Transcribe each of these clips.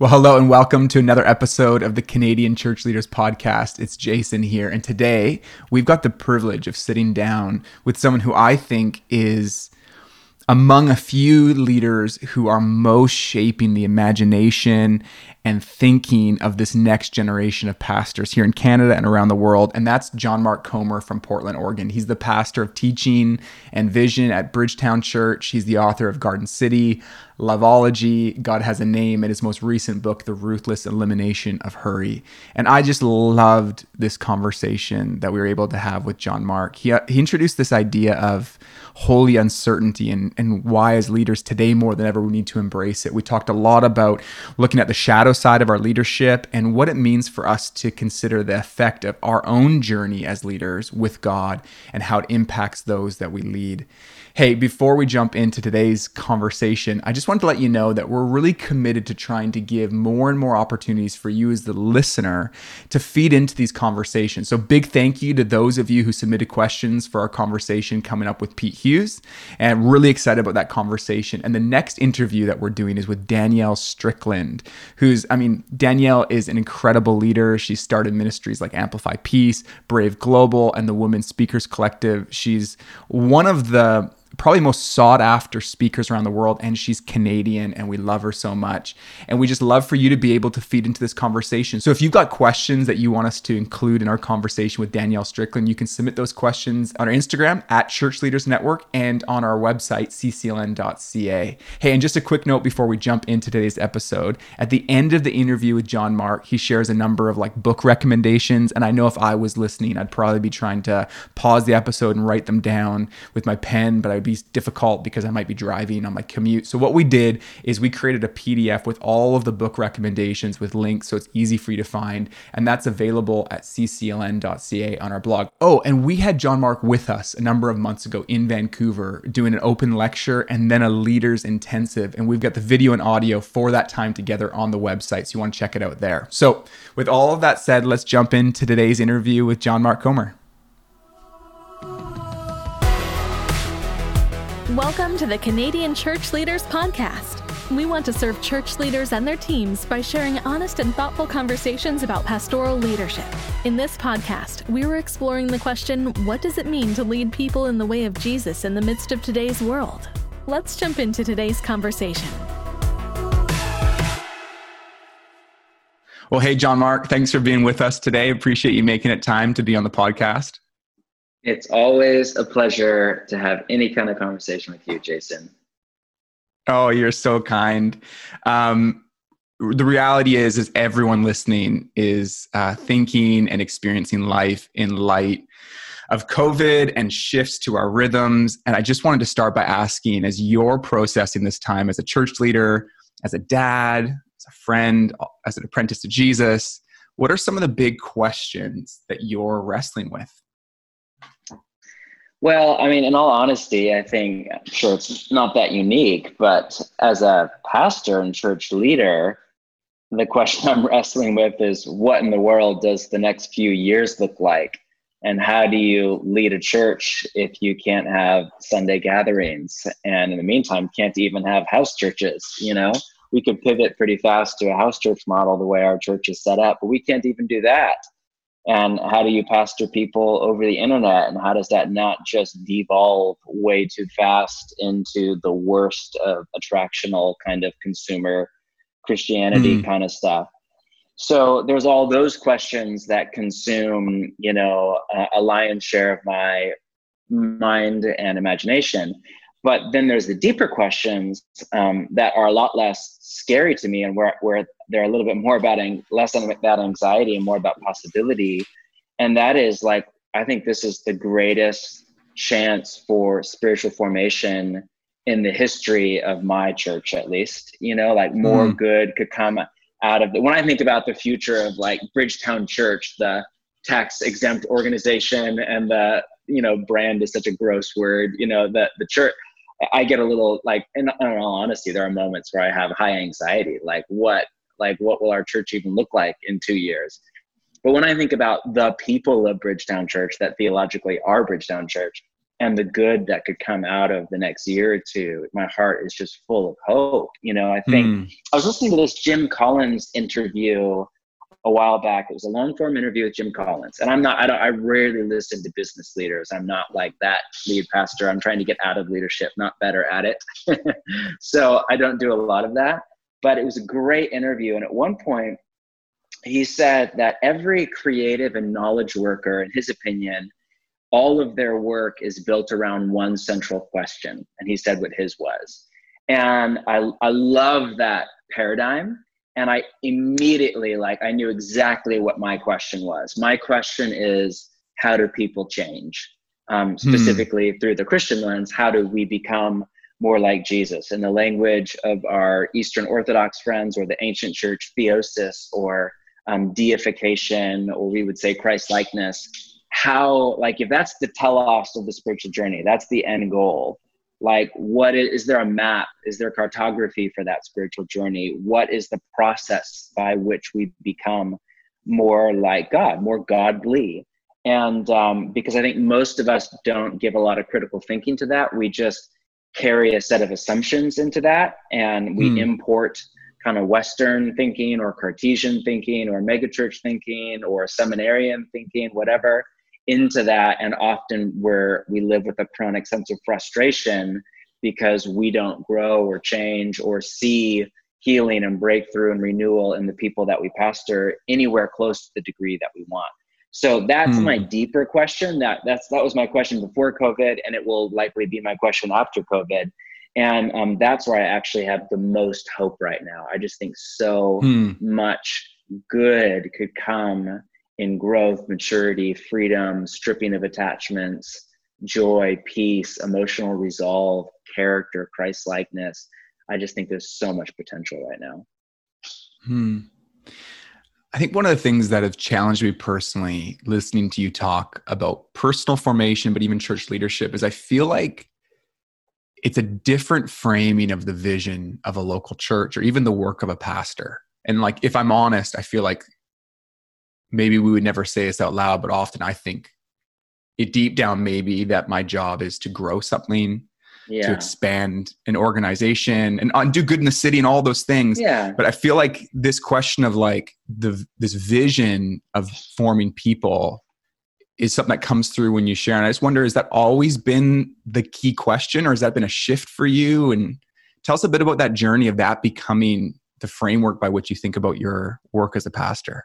Well, hello and welcome to another episode of the Canadian Church Leaders Podcast. It's Jason here, and today we've got the privilege of sitting down with someone who I think is among a few leaders who are most shaping the imagination and thinking of this next generation of pastors here in Canada and around the world. And that's John Mark Comer from Portland, Oregon. He's the pastor of teaching and vision at Bridgetown Church. He's the author of Garden City, Loveology, God Has a Name, and his most recent book, The Ruthless Elimination of Hurry. And I just loved this conversation that we were able to have with John Mark. He, uh, he introduced this idea of holy uncertainty and, and why, as leaders today more than ever, we need to embrace it. We talked a lot about looking at the shadow side of our leadership and what it means for us to consider the effect of our own journey as leaders with God and how it impacts those that we lead. Hey, before we jump into today's conversation, I just wanted to let you know that we're really committed to trying to give more and more opportunities for you as the listener to feed into these conversations. So, big thank you to those of you who submitted questions for our conversation coming up with Pete Hughes. And really excited about that conversation. And the next interview that we're doing is with Danielle Strickland, who's, I mean, Danielle is an incredible leader. She started ministries like Amplify Peace, Brave Global, and the Women Speakers Collective. She's one of the probably most sought after speakers around the world and she's Canadian and we love her so much and we just love for you to be able to feed into this conversation. So if you've got questions that you want us to include in our conversation with Danielle Strickland, you can submit those questions on our Instagram at Church Leaders Network and on our website ccln.ca. Hey, and just a quick note before we jump into today's episode, at the end of the interview with John Mark, he shares a number of like book recommendations and I know if I was listening, I'd probably be trying to pause the episode and write them down with my pen, but I be difficult because I might be driving on my commute. So, what we did is we created a PDF with all of the book recommendations with links so it's easy for you to find. And that's available at ccln.ca on our blog. Oh, and we had John Mark with us a number of months ago in Vancouver doing an open lecture and then a leaders intensive. And we've got the video and audio for that time together on the website. So, you want to check it out there. So, with all of that said, let's jump into today's interview with John Mark Comer. Welcome to the Canadian Church Leaders Podcast. We want to serve church leaders and their teams by sharing honest and thoughtful conversations about pastoral leadership. In this podcast, we were exploring the question what does it mean to lead people in the way of Jesus in the midst of today's world? Let's jump into today's conversation. Well, hey, John Mark, thanks for being with us today. Appreciate you making it time to be on the podcast. It's always a pleasure to have any kind of conversation with you, Jason. Oh, you're so kind. Um, the reality is, is everyone listening is uh, thinking and experiencing life in light of COVID and shifts to our rhythms. And I just wanted to start by asking, as you're processing this time as a church leader, as a dad, as a friend, as an apprentice to Jesus, what are some of the big questions that you're wrestling with? Well, I mean, in all honesty, I think sure it's not that unique, but as a pastor and church leader, the question I'm wrestling with is what in the world does the next few years look like? And how do you lead a church if you can't have Sunday gatherings? And in the meantime, can't even have house churches, you know? We could pivot pretty fast to a house church model the way our church is set up, but we can't even do that and how do you pastor people over the internet? And how does that not just devolve way too fast into the worst of attractional kind of consumer christianity mm. kind of stuff? So there's all those questions that consume you know a, a lion's share of my mind and imagination but then there's the deeper questions um, that are a lot less scary to me and where, where they're a little bit more about less about anxiety and more about possibility. And that is like, I think this is the greatest chance for spiritual formation in the history of my church, at least. You know, like more mm. good could come out of it. When I think about the future of like Bridgetown Church, the tax exempt organization and the you know brand is such a gross word you know the the church I get a little like, in, in all honesty, there are moments where I have high anxiety. Like, what, like, what will our church even look like in two years? But when I think about the people of Bridgetown Church that theologically are Bridgetown Church, and the good that could come out of the next year or two. My heart is just full of hope. You know, I think mm. I was listening to this Jim Collins interview a while back. It was a long form interview with Jim Collins. And I'm not, I don't, I rarely listen to business leaders. I'm not like that lead pastor. I'm trying to get out of leadership, not better at it. so I don't do a lot of that. But it was a great interview. And at one point, he said that every creative and knowledge worker, in his opinion, all of their work is built around one central question. And he said what his was. And I, I love that paradigm and i immediately like i knew exactly what my question was my question is how do people change um, hmm. specifically hmm. through the christian lens how do we become more like jesus in the language of our eastern orthodox friends or the ancient church theosis or um, deification or we would say christ likeness how like if that's the telos of the spiritual journey that's the end goal like what is, is there a map? Is there cartography for that spiritual journey? What is the process by which we become more like god more godly? And um, because i think most of us don't give a lot of critical thinking to that. We just carry a set of assumptions into that and we hmm. import kind of western thinking or cartesian thinking or megachurch thinking or seminarian thinking whatever into that and often where we live with a chronic sense of frustration because we don't grow or change or see healing and breakthrough and renewal in the people that we pastor anywhere close to the degree that we want so that's my hmm. deeper question that that's that was my question before covid and it will likely be my question after covid and um, that's where i actually have the most hope right now i just think so hmm. much good could come in growth, maturity, freedom, stripping of attachments, joy, peace, emotional resolve, character, Christ likeness. I just think there's so much potential right now. Hmm. I think one of the things that have challenged me personally listening to you talk about personal formation, but even church leadership, is I feel like it's a different framing of the vision of a local church or even the work of a pastor. And like, if I'm honest, I feel like maybe we would never say this out loud, but often I think it deep down maybe that my job is to grow something, yeah. to expand an organization and, and do good in the city and all those things. Yeah. But I feel like this question of like the this vision of forming people is something that comes through when you share. And I just wonder, has that always been the key question or has that been a shift for you? And tell us a bit about that journey of that becoming the framework by which you think about your work as a pastor.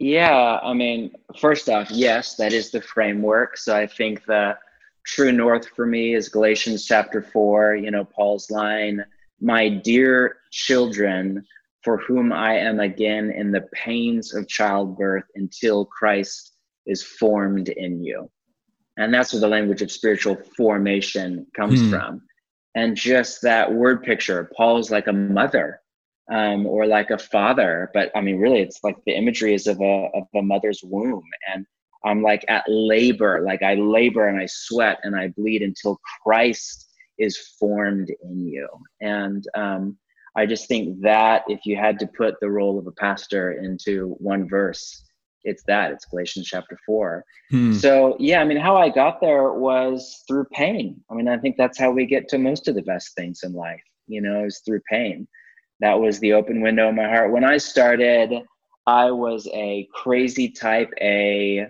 Yeah, I mean, first off, yes, that is the framework. So I think the true north for me is Galatians chapter 4, you know, Paul's line, My dear children, for whom I am again in the pains of childbirth until Christ is formed in you. And that's where the language of spiritual formation comes hmm. from. And just that word picture, Paul's like a mother um, or like a father. But I mean, really, it's like the imagery is of a of a mother's womb, and I'm like at labor, like I labor and I sweat and I bleed until Christ is formed in you. And um, I just think that if you had to put the role of a pastor into one verse, it's that it's Galatians chapter four. Hmm. So yeah, I mean, how I got there was through pain. I mean, I think that's how we get to most of the best things in life. You know, is through pain that was the open window in my heart. When I started, I was a crazy type A,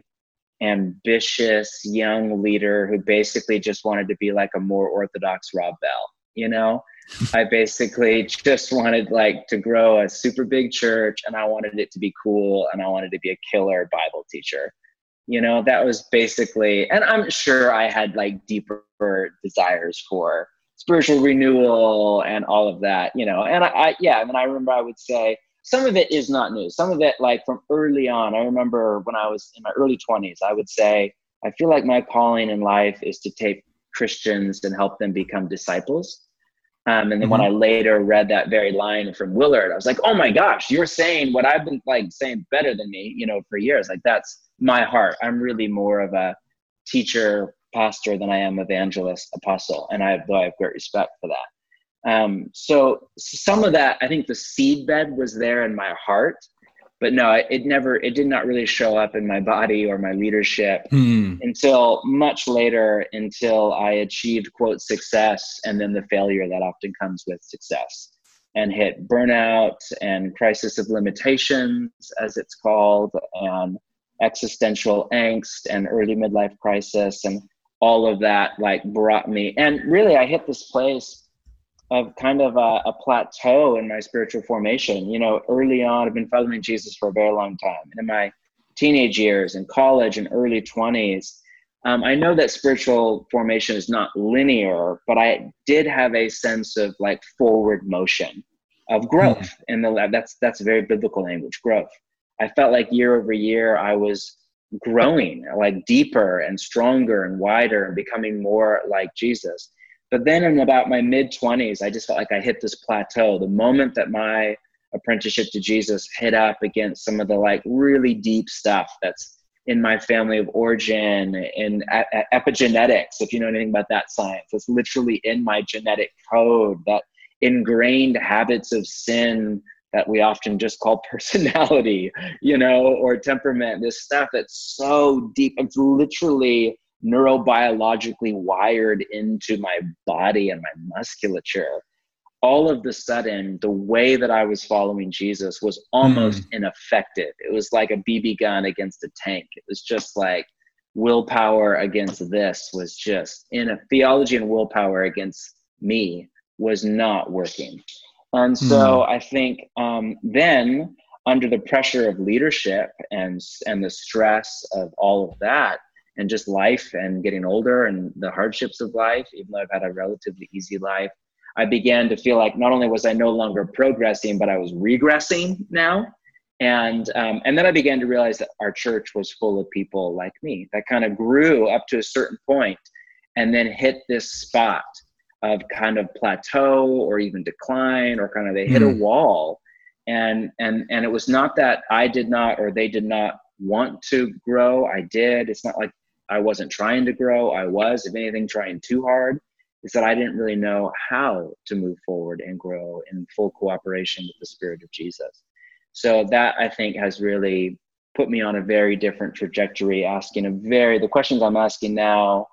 ambitious young leader who basically just wanted to be like a more orthodox Rob Bell. You know, I basically just wanted like to grow a super big church and I wanted it to be cool and I wanted to be a killer Bible teacher. You know, that was basically, and I'm sure I had like deeper desires for spiritual renewal and all of that, you know. And I, I yeah, and I remember I would say some of it is not new. Some of it, like from early on, I remember when I was in my early 20s, I would say, I feel like my calling in life is to take Christians and help them become disciples. Um, and then mm-hmm. when I later read that very line from Willard, I was like, oh my gosh, you're saying what I've been like saying better than me, you know, for years. Like that's my heart. I'm really more of a teacher, pastor than I am evangelist, apostle, and I have, though I have great respect for that. Um, so some of that, I think the seed bed was there in my heart, but no, it never, it did not really show up in my body or my leadership hmm. until much later, until I achieved quote success and then the failure that often comes with success and hit burnout and crisis of limitations, as it's called, and existential angst and early midlife crisis. And all of that like brought me, and really, I hit this place of kind of a, a, plateau in my spiritual formation. You know, early on, I've been following Jesus for a very long time. And in my teenage years and college and early 20s, um, I know that spiritual formation is not linear, but I did have a sense of like forward motion of growth mm-hmm. in the lab. That's that's very biblical language, growth. I felt like year over year I was growing like deeper and stronger and wider and becoming more like Jesus. But then in about my mid 20s, I just felt like I hit this plateau. The moment that my apprenticeship to Jesus hit up against some of the like really deep stuff that's in my family of origin in epigenetics if you know anything about that science it's literally in my genetic code that ingrained habits of sin that we often just call personality you know or temperament this stuff that's so deep it's literally neurobiologically wired into my body and my musculature. All of the sudden the way that i was following jesus was almost mm. ineffective. It was like a bb gun against a tank. It was just like willpower against this was just in a theology and willpower against me was not working and so mm. i think um, then under the pressure of leadership and and the stress of all of that and just life and getting older and the hardships of life, even though I've had a relatively easy life, I began to feel like not only was I no longer progressing, but I was regressing now. And um, and then I began to realize that our church was full of people like me that kind of grew up to a certain point and then hit this spot of kind of plateau or even decline or kind of they hit mm. a hmm. wall and and and it was not that I did not or they did not want to grow I did it's not like I wasn't trying to grow. I was, if anything, trying too hard. Is that I didn't really know how to move forward and grow in full cooperation with the Spirit of Jesus. So that I think has really put me on a very different trajectory, asking a very, the questions I'm asking now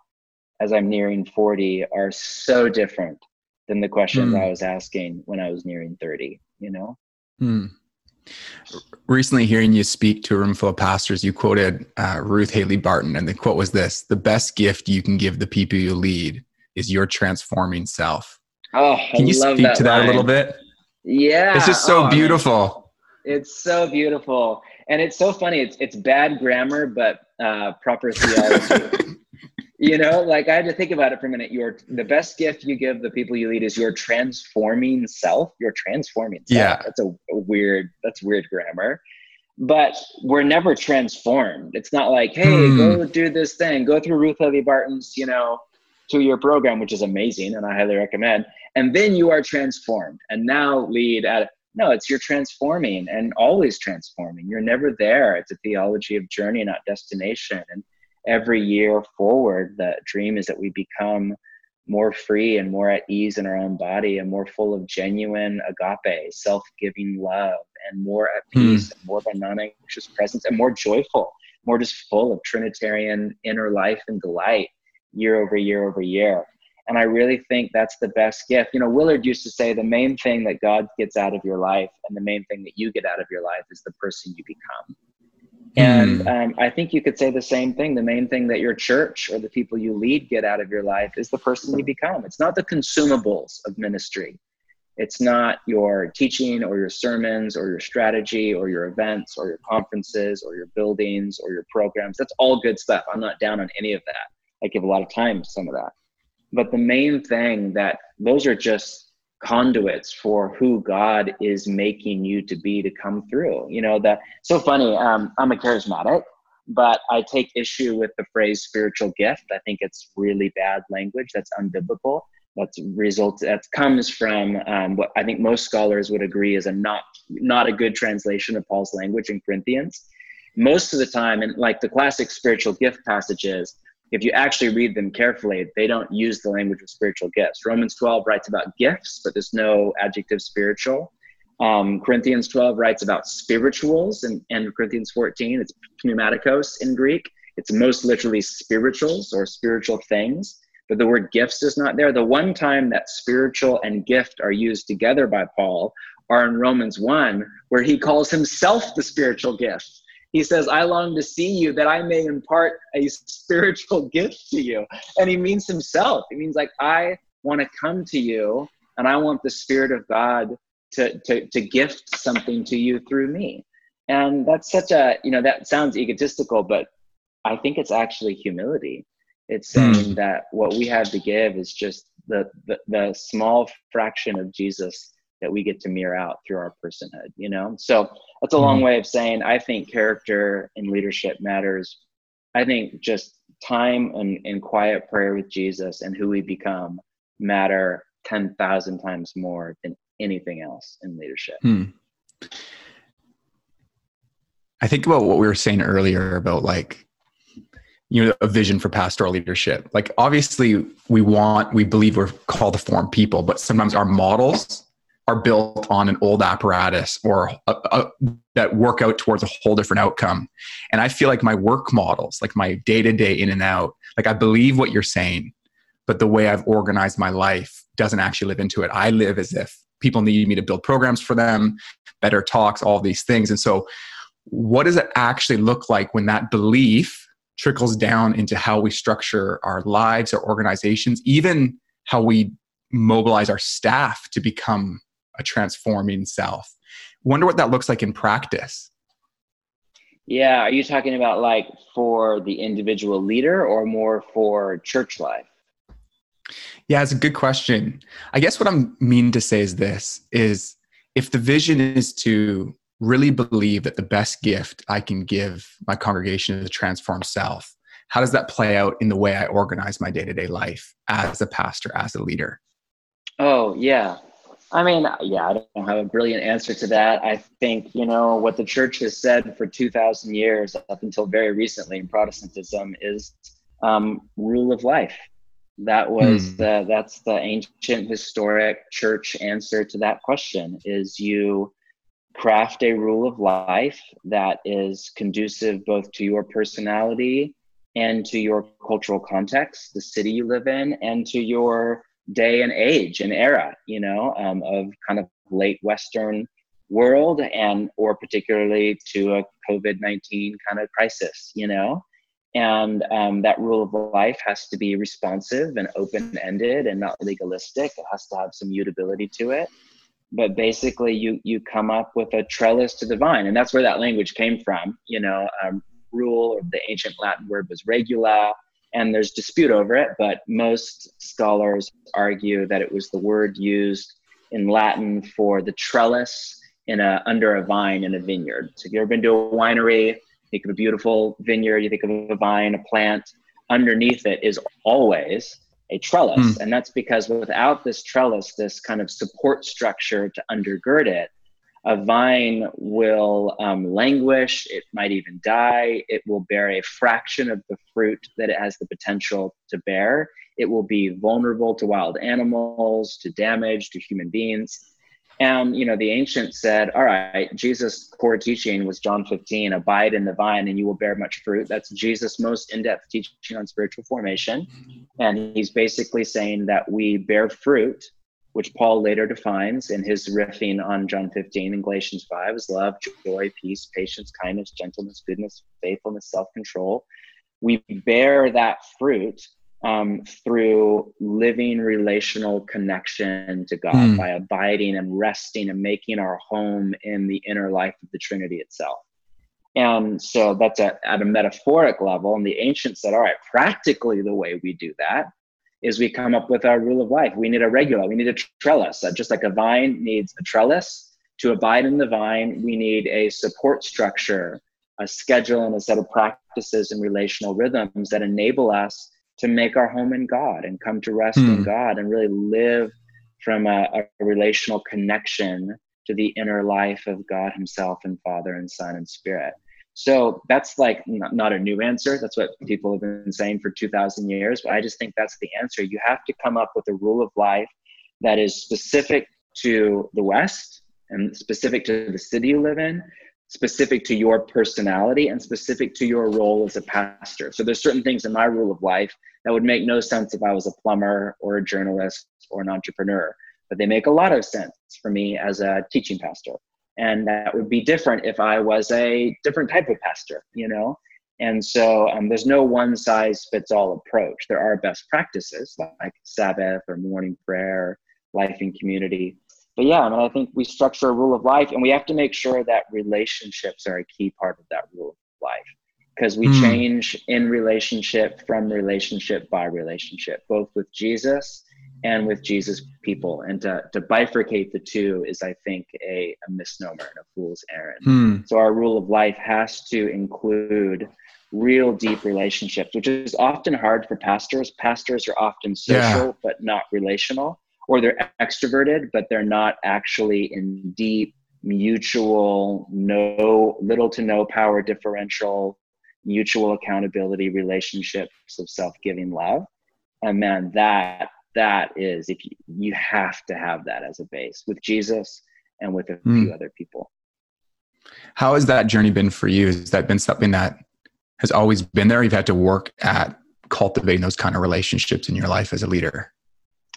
as I'm nearing 40 are so different than the questions mm. I was asking when I was nearing 30, you know? Mm. Recently, hearing you speak to a room full of pastors, you quoted uh, Ruth Haley Barton, and the quote was this The best gift you can give the people you lead is your transforming self. Oh, can you speak that to that line. a little bit? Yeah. It's just so oh, beautiful. It's so beautiful. And it's so funny. It's, it's bad grammar, but uh, proper theology. you know like i had to think about it for a minute. Your the best gift you give the people you lead is your transforming self your transforming self. yeah. That's a, a, weird that's weird grammar. But we're never transformed. It's not like hey mm. go do this thing. Go through ruth haley barton's you know two year program which is amazing and i highly recommend. And then you are transformed and now lead at no it's you're transforming and always transforming. You're never there. It's a theology of journey not destination. And every year forward, the dream is that we become more free and more at ease in our own body and more full of genuine agape, self giving love, and more at hmm. peace, and more of a non anxious presence, and more joyful, more just full of Trinitarian inner life and delight year over year over year. And I really think that's the best gift. You know, Willard used to say the main thing that God gets out of your life and the main thing that you get out of your life is the person you become. And hmm. um, I think you could say the same thing. The main thing that your church or the people you lead get out of your life is the person you become. It's not the consumables of ministry. It's not your teaching or your sermons or your strategy or your events or your conferences or your buildings or your programs. That's all good stuff. I'm not down on any of that. I give a lot of time to some of that. But the main thing that those are just conduits for who God is making you to be to come through. You know, that so funny. Um, I'm a charismatic, but I take issue with the phrase spiritual gift. I think it's really bad language. That's unbiblical. That's result that comes from um, what I think most scholars would agree is a not not a good translation of Paul's language in Corinthians. Most of the time, and like the classic spiritual gift passages, if you actually read them carefully, they don't use the language of spiritual gifts. Romans 12 writes about gifts, but there's no adjective spiritual. Um, Corinthians 12 writes about spirituals, and, and Corinthians 14, it's pneumaticos in Greek. It's most literally spirituals or spiritual things, but the word gifts is not there. The one time that spiritual and gift are used together by Paul are in Romans 1, where he calls himself the spiritual gift. He says, I long to see you that I may impart a spiritual gift to you. And he means himself. He means, like, I want to come to you and I want the Spirit of God to, to, to gift something to you through me. And that's such a, you know, that sounds egotistical, but I think it's actually humility. It's saying mm. that what we have to give is just the, the, the small fraction of Jesus that we get to mirror out through our personhood, you know? So that's a long mm. way of saying I think character and leadership matters. I think just time and, and quiet prayer with Jesus and who we become matter 10,000 times more than anything else in leadership. Hmm. I think about what we were saying earlier about like you know a vision for pastoral leadership. Like obviously we want we believe we're called to form people, but sometimes our models are built on an old apparatus or a, a, that work out towards a whole different outcome. And I feel like my work models, like my day to day in and out, like I believe what you're saying, but the way I've organized my life doesn't actually live into it. I live as if people need me to build programs for them, better talks, all these things. And so, what does it actually look like when that belief trickles down into how we structure our lives, our organizations, even how we mobilize our staff to become a transforming self? Wonder what that looks like in practice. Yeah, are you talking about like for the individual leader or more for church life? Yeah, it's a good question. I guess what I'm mean to say is this is if the vision is to really believe that the best gift I can give my congregation is a transformed self, how does that play out in the way I organize my day-to-day life as a pastor, as a leader? Oh, yeah. I mean, yeah, I don't have a brilliant answer to that. I think, you know, what the church has said for 2,000 years up until very recently in Protestantism is um, rule of life. That was hmm. the that's the ancient historic church answer to that question is you craft a rule of life that is conducive both to your personality and to your cultural context, the city you live in, and to your day and age and era, you know, um, of kind of late Western world and or particularly to a COVID-19 kind of crisis, you know? And um, that rule of life has to be responsive and open ended and not legalistic. It has to have some mutability to it. But basically, you, you come up with a trellis to the vine. And that's where that language came from. You know, um, rule, the ancient Latin word was regula. And there's dispute over it, but most scholars argue that it was the word used in Latin for the trellis in a under a vine in a vineyard. So if you've ever been to a winery, think of a beautiful vineyard, you think of a vine, a plant. Underneath it is always a trellis. Mm. And that's because without this trellis, this kind of support structure to undergird it, a vine will um, languish, it might even die, it will bear a fraction of the fruit that it has the potential to bear. It will be vulnerable to wild animals, to damage, to human beings. And you know, the ancients said, "All right, Jesus' core teaching was John 15: Abide in the vine, and you will bear much fruit." That's Jesus' most in-depth teaching on spiritual formation, and he's basically saying that we bear fruit, which Paul later defines in his riffing on John 15 and Galatians 5 as love, joy, peace, patience, kindness, gentleness, goodness, faithfulness, self-control. We bear that fruit um, through living relational connection to God mm. by abiding and resting and making our home in the inner life of the Trinity itself. And so that's at a metaphoric level. And the ancients said, all right, practically the way we do that is we come up with our rule of life. We need a regula, we need a trellis. Uh, just like a vine needs a trellis to abide in the vine, we need a support structure, a schedule, and a set of practices and relational rhythms that enable us to make our home in God and come to rest in hmm. God and really live from a, a, relational connection to the inner life of God Himself and Father and Son and Spirit. So that's like not, not a new answer. That's what people have been saying for 2,000 years. But I just think that's the answer. You have to come up with a rule of life that is specific to the West and specific to the city you live in specific to your personality and specific to your role as a pastor so there's certain things in my rule of life that would make no sense if i was a plumber or a journalist or an entrepreneur but they make a lot of sense for me as a teaching pastor and that would be different if i was a different type of pastor you know? And so um, there's no one size fits all approach. There are best practices like sabbath or morning prayer life in community. But yeah i mean i think we structure a rule of life and we have to make sure that relationships are a key part of that rule of life because we mm. change in relationship from relationship by relationship both with jesus and with Jesus people. And to, to bifurcate the two is, I think, a, a misnomer and a fool's errand. Hmm. So our rule of life has to include real deep relationships, which is often hard for pastors. Pastors are often social yeah. but not relational, or they're extroverted but they're not actually in deep, mutual, no little to no power differential, mutual accountability relationships of self-giving love. And man, that that is if you, you have to have that as a base with Jesus and with a mm. few other people. How has that journey been for you? Has that been something that has always been there? You've had to work at cultivating those kind of relationships in your life as a leader.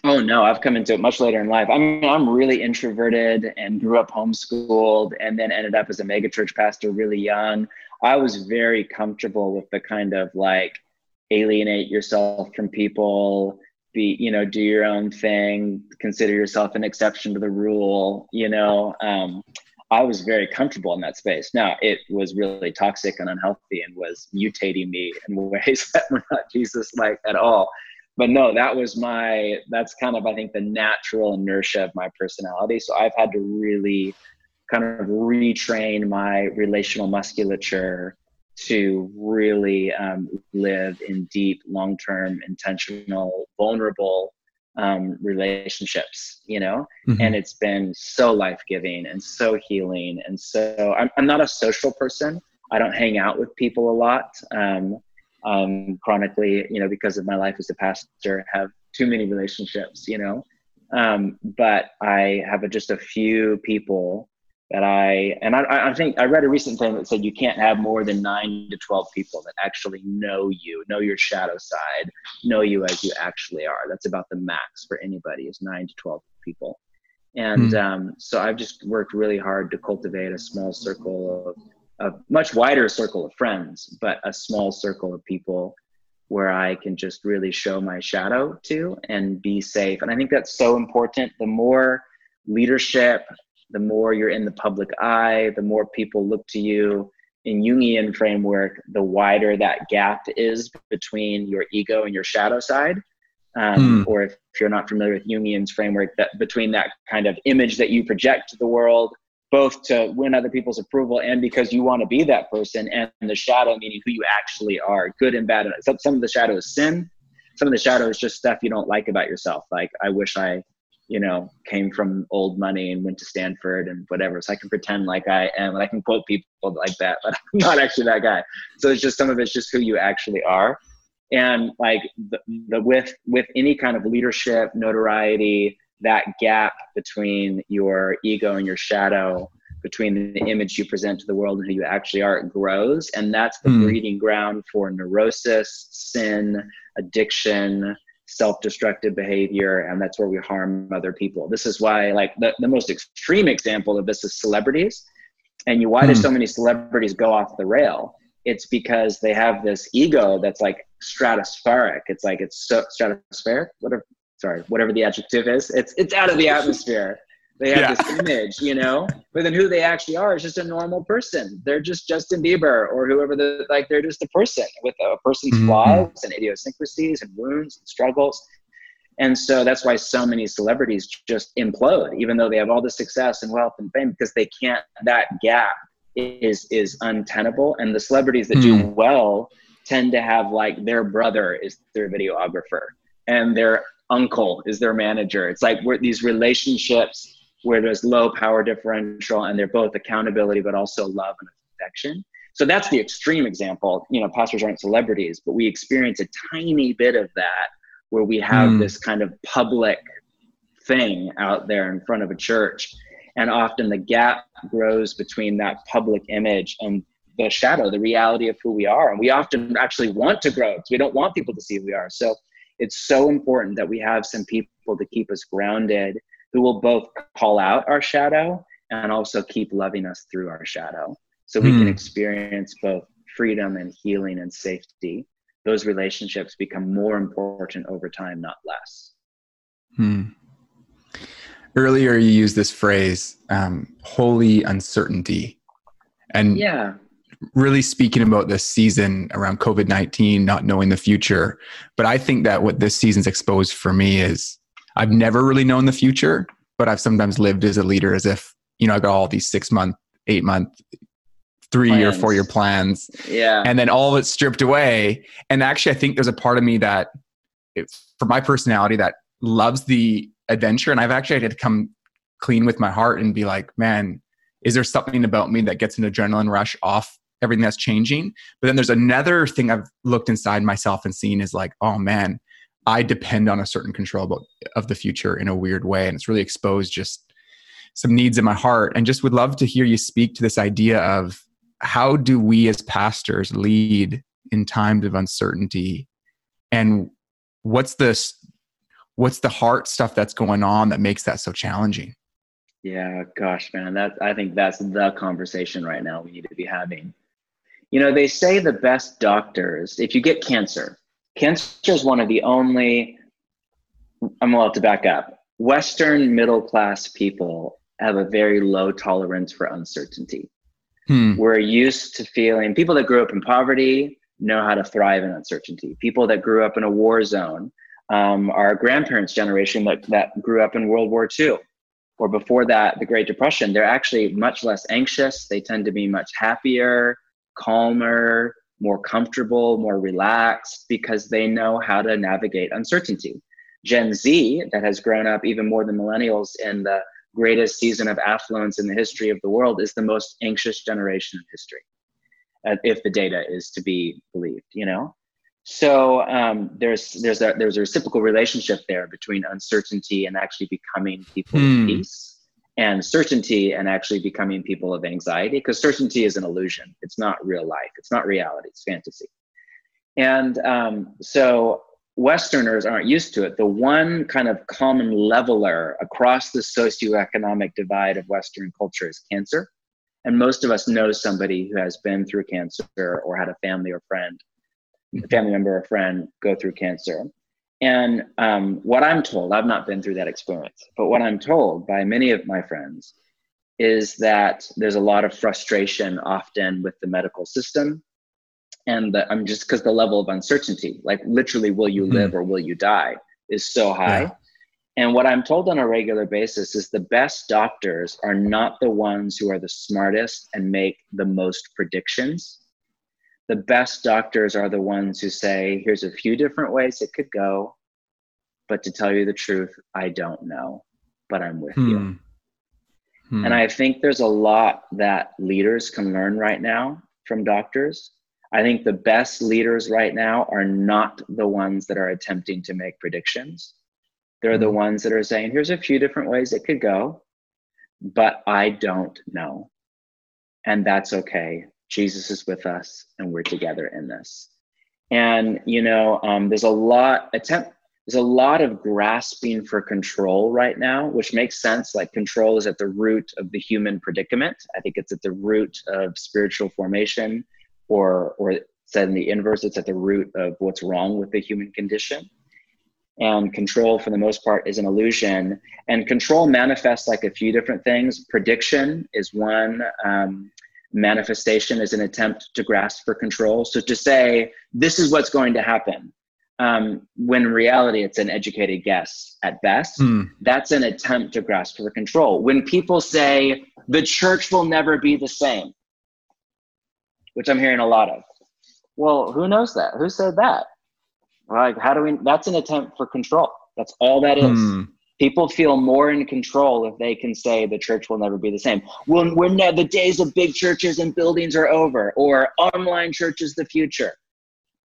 Oh no, I've come into it much later in life. I mean, I'm really introverted and grew up homeschooled and then ended up as a megachurch pastor really young. I was very comfortable with the kind of like alienate yourself from people, be you know do your own thing consider yourself an exception to the rule you know um, i was very comfortable in that space. Now it was really toxic and unhealthy and was mutating me in ways that were not jesus like at all. But no that was my that's kind of i think the natural inertia of my personality. So i've had to really kind of retrain my relational musculature to really um, live in deep, long term, intentional, vulnerable um, relationships, you know? Mm-hmm. And it's been so life giving and so healing. And so I'm, I'm not a social person. I don't hang out with people a lot. Um, um, chronically, you know, because of my life as a pastor, have too many relationships, you know. Um, but I have a, just a few people that I and I, I think I read a recent thing that said you can't have more than nine to twelve people that actually know you, know your shadow side, know you as you actually are. That's about the max for anybody is nine to twelve people. And mm. um, so I've just worked really hard to cultivate a small circle of a much wider circle of friends, but a small circle of people where I can just really show my shadow to and be safe. And I think that's so important. The more leadership the more you're in the public eye, the more people look to you. In Jungian framework, the wider that gap is between your ego and your shadow side. Um, mm. Or if, if you're not familiar with Jungian's framework, that between that kind of image that you project to the world, both to win other people's approval and because you want to be that person, and the shadow meaning who you actually are, good and bad. Some, some of the shadow is sin, some of the shadow is just stuff you don't like about yourself. Like, I wish I you know, came from old money and went to Stanford and whatever. So I can pretend like I am, and I can quote people like that, but I'm not actually that guy. So it's just some of it's just who you actually are. And like the, the with with any kind of leadership, notoriety, that gap between your ego and your shadow, between the image you present to the world and who you actually are, it grows. And that's the mm. breeding ground for neurosis, sin, addiction, self-destructive behavior and that's where we harm other people. This is why like the, the most extreme example of this is celebrities and you why hmm. do so many celebrities go off the rail? It's because they have this ego that's like stratospheric. It's like it's so stratospheric? Whatever sorry whatever the adjective is it's it's out of the atmosphere they have yeah. this image, you know, but then who they actually are is just a normal person. They're just Justin Bieber or whoever the like. They're just a person with a person's mm-hmm. flaws and idiosyncrasies and wounds and struggles. And so that's why so many celebrities just implode, even though they have all the success and wealth and fame, because they can't. That gap is is untenable. And the celebrities that mm. do well tend to have like their brother is their videographer and their uncle is their manager. It's like we're, these relationships where there's low power differential and they're both accountability but also love and affection so that's the extreme example you know pastors aren't celebrities but we experience a tiny bit of that where we have mm. this kind of public thing out there in front of a church And often the gap grows between that public image and the shadow, the reality of who we are. And we often actually want to grow because we don't want people to see who we are. So it's so important that we have some people to keep us grounded who will both call out our shadow and also keep loving us through our shadow. So we can hmm. experience both freedom and healing and safety. Those relationships become more important over time, not less. Hmm. Earlier, you used this phrase, um, holy uncertainty. And yeah really speaking about this season around COVID 19, not knowing the future. But I think that what this season's exposed for me is I've never really known the future, but I've sometimes lived as a leader as if, you know, I got all these six month, eight month, three plans. year, four year plans. Yeah. And then all of it stripped away. And actually, I think there's a part of me that, for my personality, that loves the adventure. And I've actually had to come clean with my heart and be like, man, is there something about me that gets an adrenaline rush off everything that's changing. But then there's another thing I've looked inside myself and seen is like, oh man, I depend on a certain control of the future in a weird way. And it's really exposed just some needs in my heart. And just would love to hear you speak to this idea of how do we as pastors lead in times of uncertainty? And what's this what's the heart stuff that's going on that makes that so challenging? Yeah, gosh, man, that I think that's the conversation right now we need to be having. You know, they say the best doctors, if you get cancer, cancer is one of the only, I'm allowed to back up. Western middle class people have a very low tolerance for uncertainty. Hmm. We're used to feeling, people that grew up in poverty know how to thrive in uncertainty. People that grew up in a war zone, um, our grandparents' generation that, that grew up in World War II, or before that, the Great Depression, they're actually much less anxious. They tend to be much happier calmer, more comfortable, more relaxed because they know how to navigate uncertainty. Gen Z, that has grown up even more than millennials in the greatest season of affluence in the history of the world, is the most anxious generation in history, uh, if the data is to be believed. You know, so um, there's there's a there's a reciprocal relationship there between uncertainty and actually becoming people hmm. of peace and certainty and actually becoming people of anxiety because certainty is an illusion. It's not real life. It's not reality. It's fantasy. And um, so westerners aren't used to it. The one kind of common leveler across the socioeconomic divide of western culture is cancer. And most of us know somebody who has been through cancer or had a family or friend a family member or friend go through cancer and um, what I'm told, I've not been through that experience, but what I'm told by many of my friends is that there's a lot of frustration often with the medical system. And the, I'm just because the level of uncertainty, like literally, will you mm-hmm. live or will you die, is so high. Yeah. And what I'm told on a regular basis is the best doctors are not the ones who are the smartest and make the most predictions the best doctors are the ones who say, here's a few different ways it could go, but to tell you the truth, I don't know, but I'm with hmm. you. Hmm. And I think there's a lot that leaders can learn right now from doctors. I think the best leaders right now are not the ones that are attempting to make predictions. They're the hmm. ones that are saying, here's a few different ways it could go, but I don't know. And that's okay. Jesus is with us and we're together in this. And, you know, um, there's a lot attempt, there's a lot of grasping for control right now, which makes sense. Like control is at the root of the human predicament. I think it's at the root of spiritual formation, or or said in the inverse, it's at the root of what's wrong with the human condition. And control, for the most part, is an illusion. And control manifests like a few different things. Prediction is one. Um, manifestation is an attempt to grasp for control. So to say, this is what's going to happen, um, when in reality it's an educated guess at best, mm. that's an attempt to grasp for control. When people say, the church will never be the same, which I'm hearing a lot of, well, who knows that? Who said that? Like, how do we? That's an attempt for control. That's all that is. Mm people feel more in control if they can say the church will never be the same. When we're ne- the days of big churches and buildings are over, or online church is the future.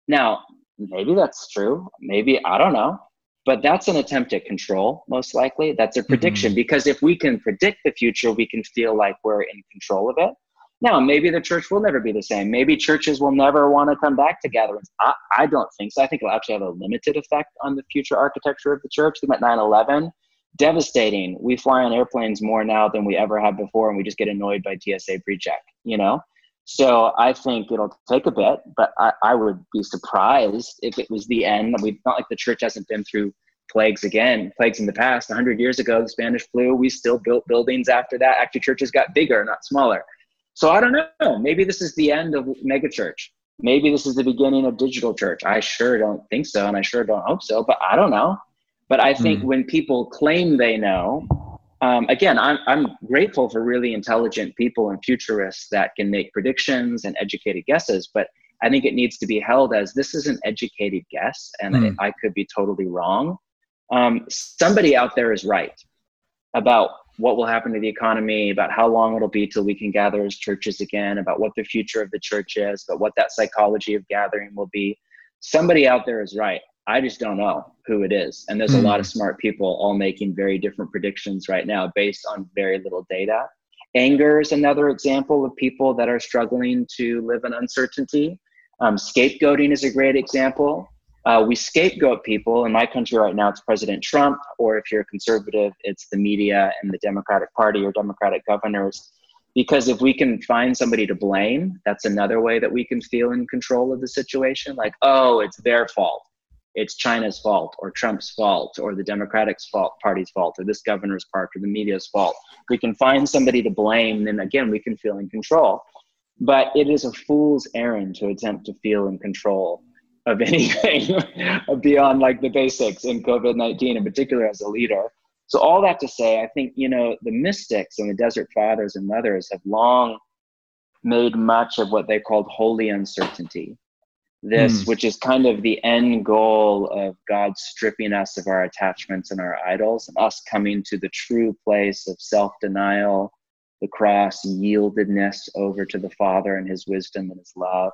Now, maybe that's true. Maybe I don't know. but that's an attempt at control, most likely. That's a prediction mm-hmm. because if we can predict the future, we can feel like we're in control of it. Now, maybe the church will never be the same. Maybe churches will never want to come back to gatherings. I, I don't think so. I think it'll actually have a limited effect on the future architecture of the church. Think about 9 11. Devastating. We fly on airplanes more now than we ever have before, and we just get annoyed by TSA pre check, you know? So I think it'll take a bit, but I, I would be surprised if it was the end. We not like the church hasn't been through plagues again, plagues in the past. 100 years ago, the Spanish flu, we still built buildings after that. Actually, churches got bigger, not smaller. So I don't know. Maybe this is the end of megachurch. Maybe this is the beginning of digital church. I sure don't think so, and I sure don't hope so, but I don't know. But I think mm. when people claim they know, um, again, I'm, I'm grateful for really intelligent people and futurists that can make predictions and educated guesses, but I think it needs to be held as this is an educated guess, and mm. I, I, could be totally wrong. Um, somebody out there is right about what will happen to the economy, about how long it'll be till we can gather as churches again, about what the future of the church is, but what that psychology of gathering will be. Somebody out there is right. I just don't know who it is. And there's mm. a lot of hmm. smart people all making very different predictions right now based on very little data. Anger is another example of people that are struggling to live in uncertainty. Um, scapegoating is a great example. Uh, we scapegoat people. In my country right now, it's President Trump, or if you're a conservative, it's the media and the Democratic Party or Democratic governors. Because if we can find somebody to blame, that's another way that we can feel in control of the situation. Like, oh, it's their fault it's China's fault or Trump's fault or the Democratic fault, Party's fault or this governor's part or the media's fault. We can find somebody to blame, then again, we can feel in control. But it is a fool's errand to attempt to feel in control of anything beyond like the basics in COVID 19, in particular as a leader. So, all that to say, I think, you know, the mystics and the desert fathers and mothers have long made much of what they called holy uncertainty this, mm. which is kind of the end goal of God stripping us of our attachments and our idols, and us coming to the true place of self denial, the cross, yieldedness over to the Father and His wisdom and His love.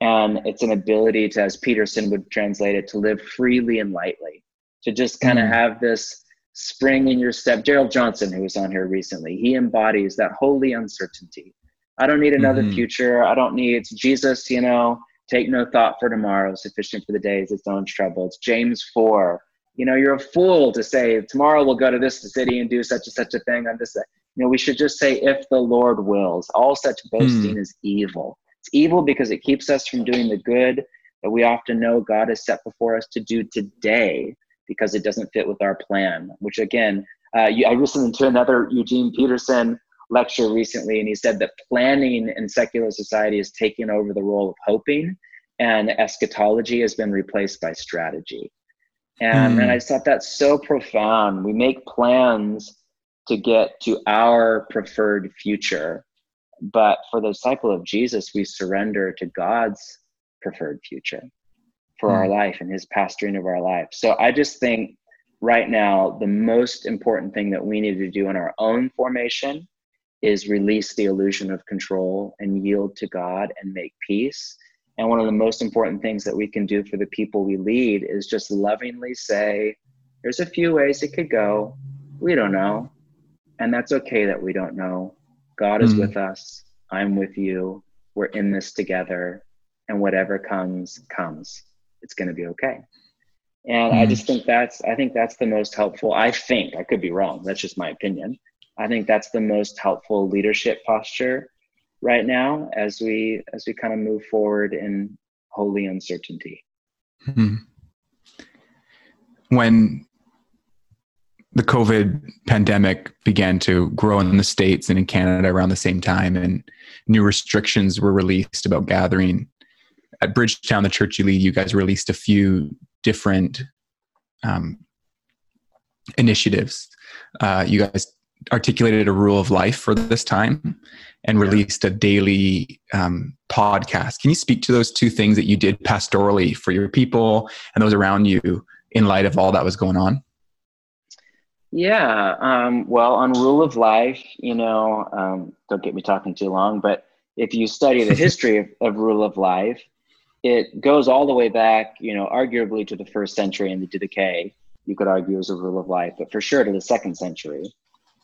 And it's an ability to, as Peterson would translate it, to live freely and lightly, to just kind of mm. have this spring in your step. Darrell Johnson, who was on here recently, he embodies that holy uncertainty. I don't need another mm-hmm. future. I don't need Jesus, you know Take no thought for tomorrow, sufficient for the day is its own trouble. It's James 4. You know, you're a fool to say, tomorrow we'll go to this city and do such and such a thing on this. You know, we should just say, if the Lord wills. All such boasting mm. is evil. It's evil because it keeps us from doing the good that we often know God has set before us to do today because it doesn't fit with our plan, which again, uh, I listened to another Eugene Peterson lecture recently, and he said that planning in secular society is taking over the role of hoping, and eschatology has been replaced by strategy. And, mm. and I thought that's so profound. We make plans to get to our preferred future, but for the disciple of Jesus, we surrender to God's preferred future for mm. our life and his pastoring of our life. So I just think right now, the most important thing that we need to do in our own formation is release the illusion of control and yield to God and make peace. And one of the most important things that we can do for the people we lead is just lovingly say, there's a few ways it could go. We don't know. And that's okay that we don't know. God is mm. with us. I'm with you. We're in this together. And whatever comes, comes. It's going to be okay. And mm. I just think that's, I think that's the most helpful. I think, I could be wrong. That's just my opinion. I think that's the most helpful leadership posture right now as we as we kind of move forward in holy uncertainty. Mm-hmm. When the COVID pandemic began to grow in the States and in Canada around the same time, and new restrictions were released about gathering. At Bridgetown, the church you lead, you guys released a few different um, initiatives. Uh, you guys articulated a rule of life for this time and released a daily um, podcast. Can you speak to those two things that you did pastorally for your people and those around you in light of all that was going on? Yeah, um, well, on rule of life, you know, um, don't get me talking too long, but if you study the history of, of rule of life, it goes all the way back, you know, arguably to the first century in the Didache you could argue as a rule of life, but for sure to the second century.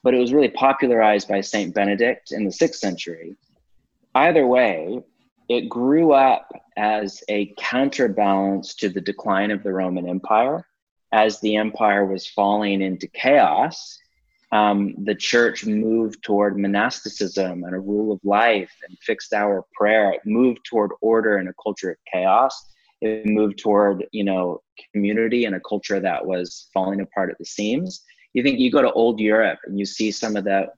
But it was really popularized by Saint Benedict in the sixth century. Either way, it grew up as a counterbalance to the decline of the Roman Empire. As the empire was falling into chaos, um, the church moved toward monasticism and a rule of life and fixed hour prayer. It moved toward order in a culture of chaos. It moved toward, you know, community and a culture that was falling apart at the seams. You think you go to old Europe and you see some of the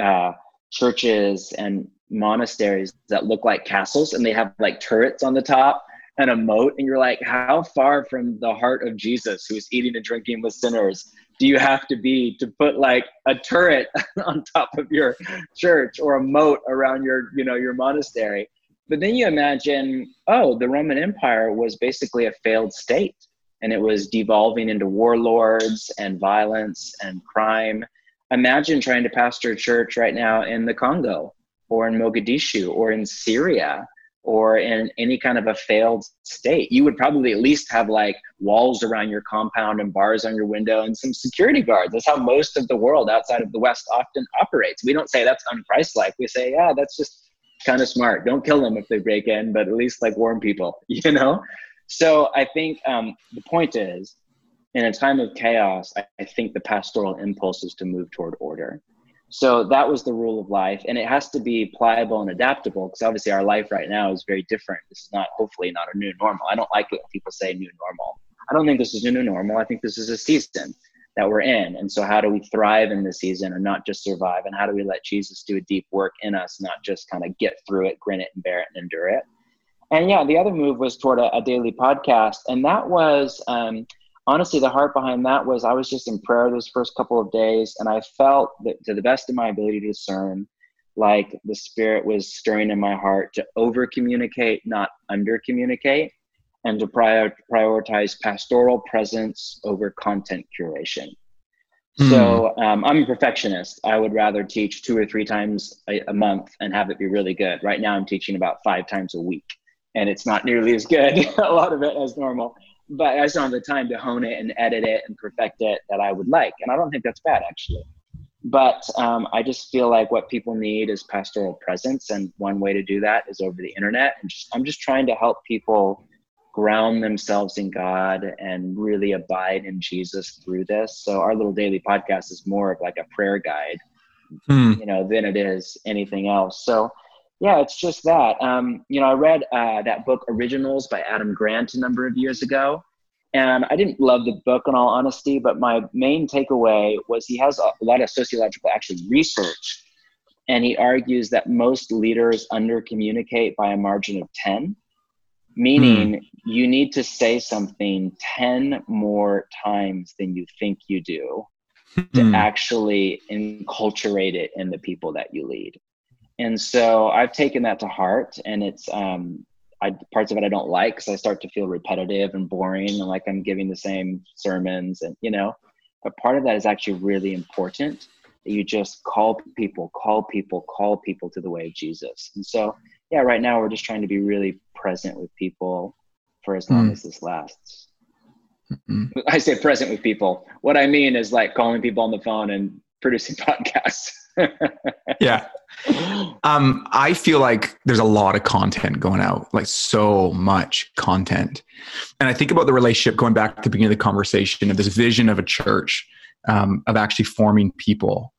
uh, churches and monasteries that look like castles and they have like turrets on the top and a moat and you're like how far from the heart of jesus who's eating and drinking with sinners do you have to be to put like a turret on top of your church or a moat around your you know your monastery? But then you imagine oh the roman empire was basically a failed state and it was devolving into warlords and violence and crime imagine trying to pastor a church right now in the congo or in mogadishu or in syria or in any kind of a failed state, you would probably at least have like walls around your compound and bars on your window and some security guards. That's how most of the world outside of the West often operates. We don't say that's unchristlike. We say, yeah, that's just kind of smart. Don't kill them if they break in, but at least like warn people, you know? So I think um, the point is, in a time of chaos, I, I think the pastoral impulse is to move toward order. So that was the rule of life. And it has to be pliable and adaptable because obviously our life right now is very different. This is not, hopefully, not a new normal. I don't like it when people say new normal. I don't think this is a new normal. I think this is a season that we're in. And so, how do we thrive in this season and not just survive? And how do we let Jesus do a deep work in us, not just kind of get through it, grin it, and bear it, and endure it? And yeah, the other move was toward a, a daily podcast. And that was, um, honestly, the heart behind that was I was just in prayer those first couple of days, and I felt that to the best of my ability to discern, like the Spirit was stirring in my heart to over communicate, not under communicate, and to prior- prioritize pastoral presence over content curation. Mm. So um, I'm a perfectionist. I would rather teach two or three times a, a month and have it be really good. Right now, I'm teaching about five times a week, and it's not nearly as good, a lot of it as normal but I just don't have the time to hone it and edit it and perfect it that I would like. And I don't think that's bad actually. But um, I just feel like what people need is pastoral presence, and one way to do that is over the internet. And just, I'm just trying to help people ground themselves in God and really abide in Jesus through this. So our little daily podcast is more of like a prayer guide, hmm. you know, than it is anything else. So yeah, it's just that. Um, you know, I read uh, that book Originals by Adam Grant a number of years ago, and I didn't love the book in all honesty, but my main takeaway was he has a lot of sociological actually research, and he argues that most leaders under communicate by a margin of 10, meaning mm. you need to say something 10 more times than you think you do to mm. actually enculturate it in the people that you lead and so I've taken that to heart, and it's um, I, parts of it I don't like because I start to feel repetitive and boring, and like I'm giving the same sermons, and you know. But part of that is actually really important that you just call people, call people, call people to the way of Jesus. And so, yeah, right now we're just trying to be really present with people for as long mm. as this lasts. Mm-hmm. I say present with people. What I mean is like calling people on the phone and producing podcasts. Yeah. Um, I feel like there's a lot of content going out, like so much content. And I think about the relationship going back to the beginning of the conversation of this vision of a church, um, of actually forming people.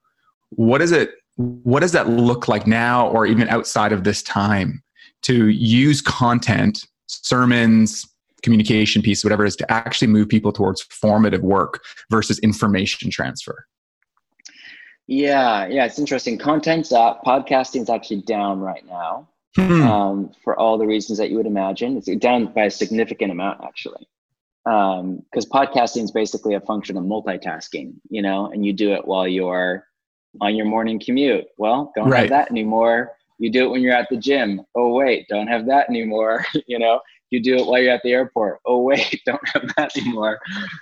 What is it? What does that look like now, or even outside of this time, to use content, sermons, communication piece, whatever it is, to actually move people towards formative work versus information transfer? Yeah, yeah, it's interesting. Content's up. Podcasting's actually down right now hmm. um, for all the reasons that you would imagine. It's down by a significant amount, actually, because um, podcasting is basically a function of multitasking, you know, and you do it while you're on your morning commute. Well, don't right. have that anymore. You do it when you're at the gym. Oh wait, don't have that anymore. you know, you do it while you're at the airport. Oh wait, don't have that anymore.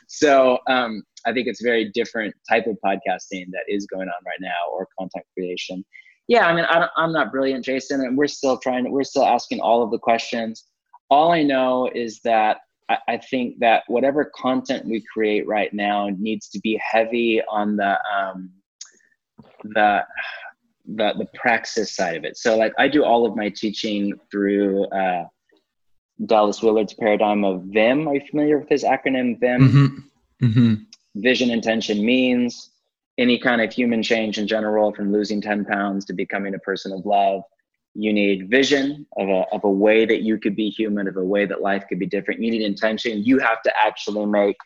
So um, I think it's a very different type of podcasting that is going on right now, or content creation. Yeah, I mean, I am not brilliant, Jason, and we're still trying. We're still asking all of the questions. All I know is that I, I think that whatever content we create right now needs to be heavy on the um, the the the praxis side of it. So like I do all of my teaching through uh, Dallas Willard's paradigm of VIM. Are you familiar with his acronym VIM? Mm-hmm. Mm-hmm. Vision, intention, means. Any kind of human change in general, from losing 10 pounds to becoming a person of love, you need vision of a, of a way that you could be human, of a way that life could be different. You need intention. You have to actually make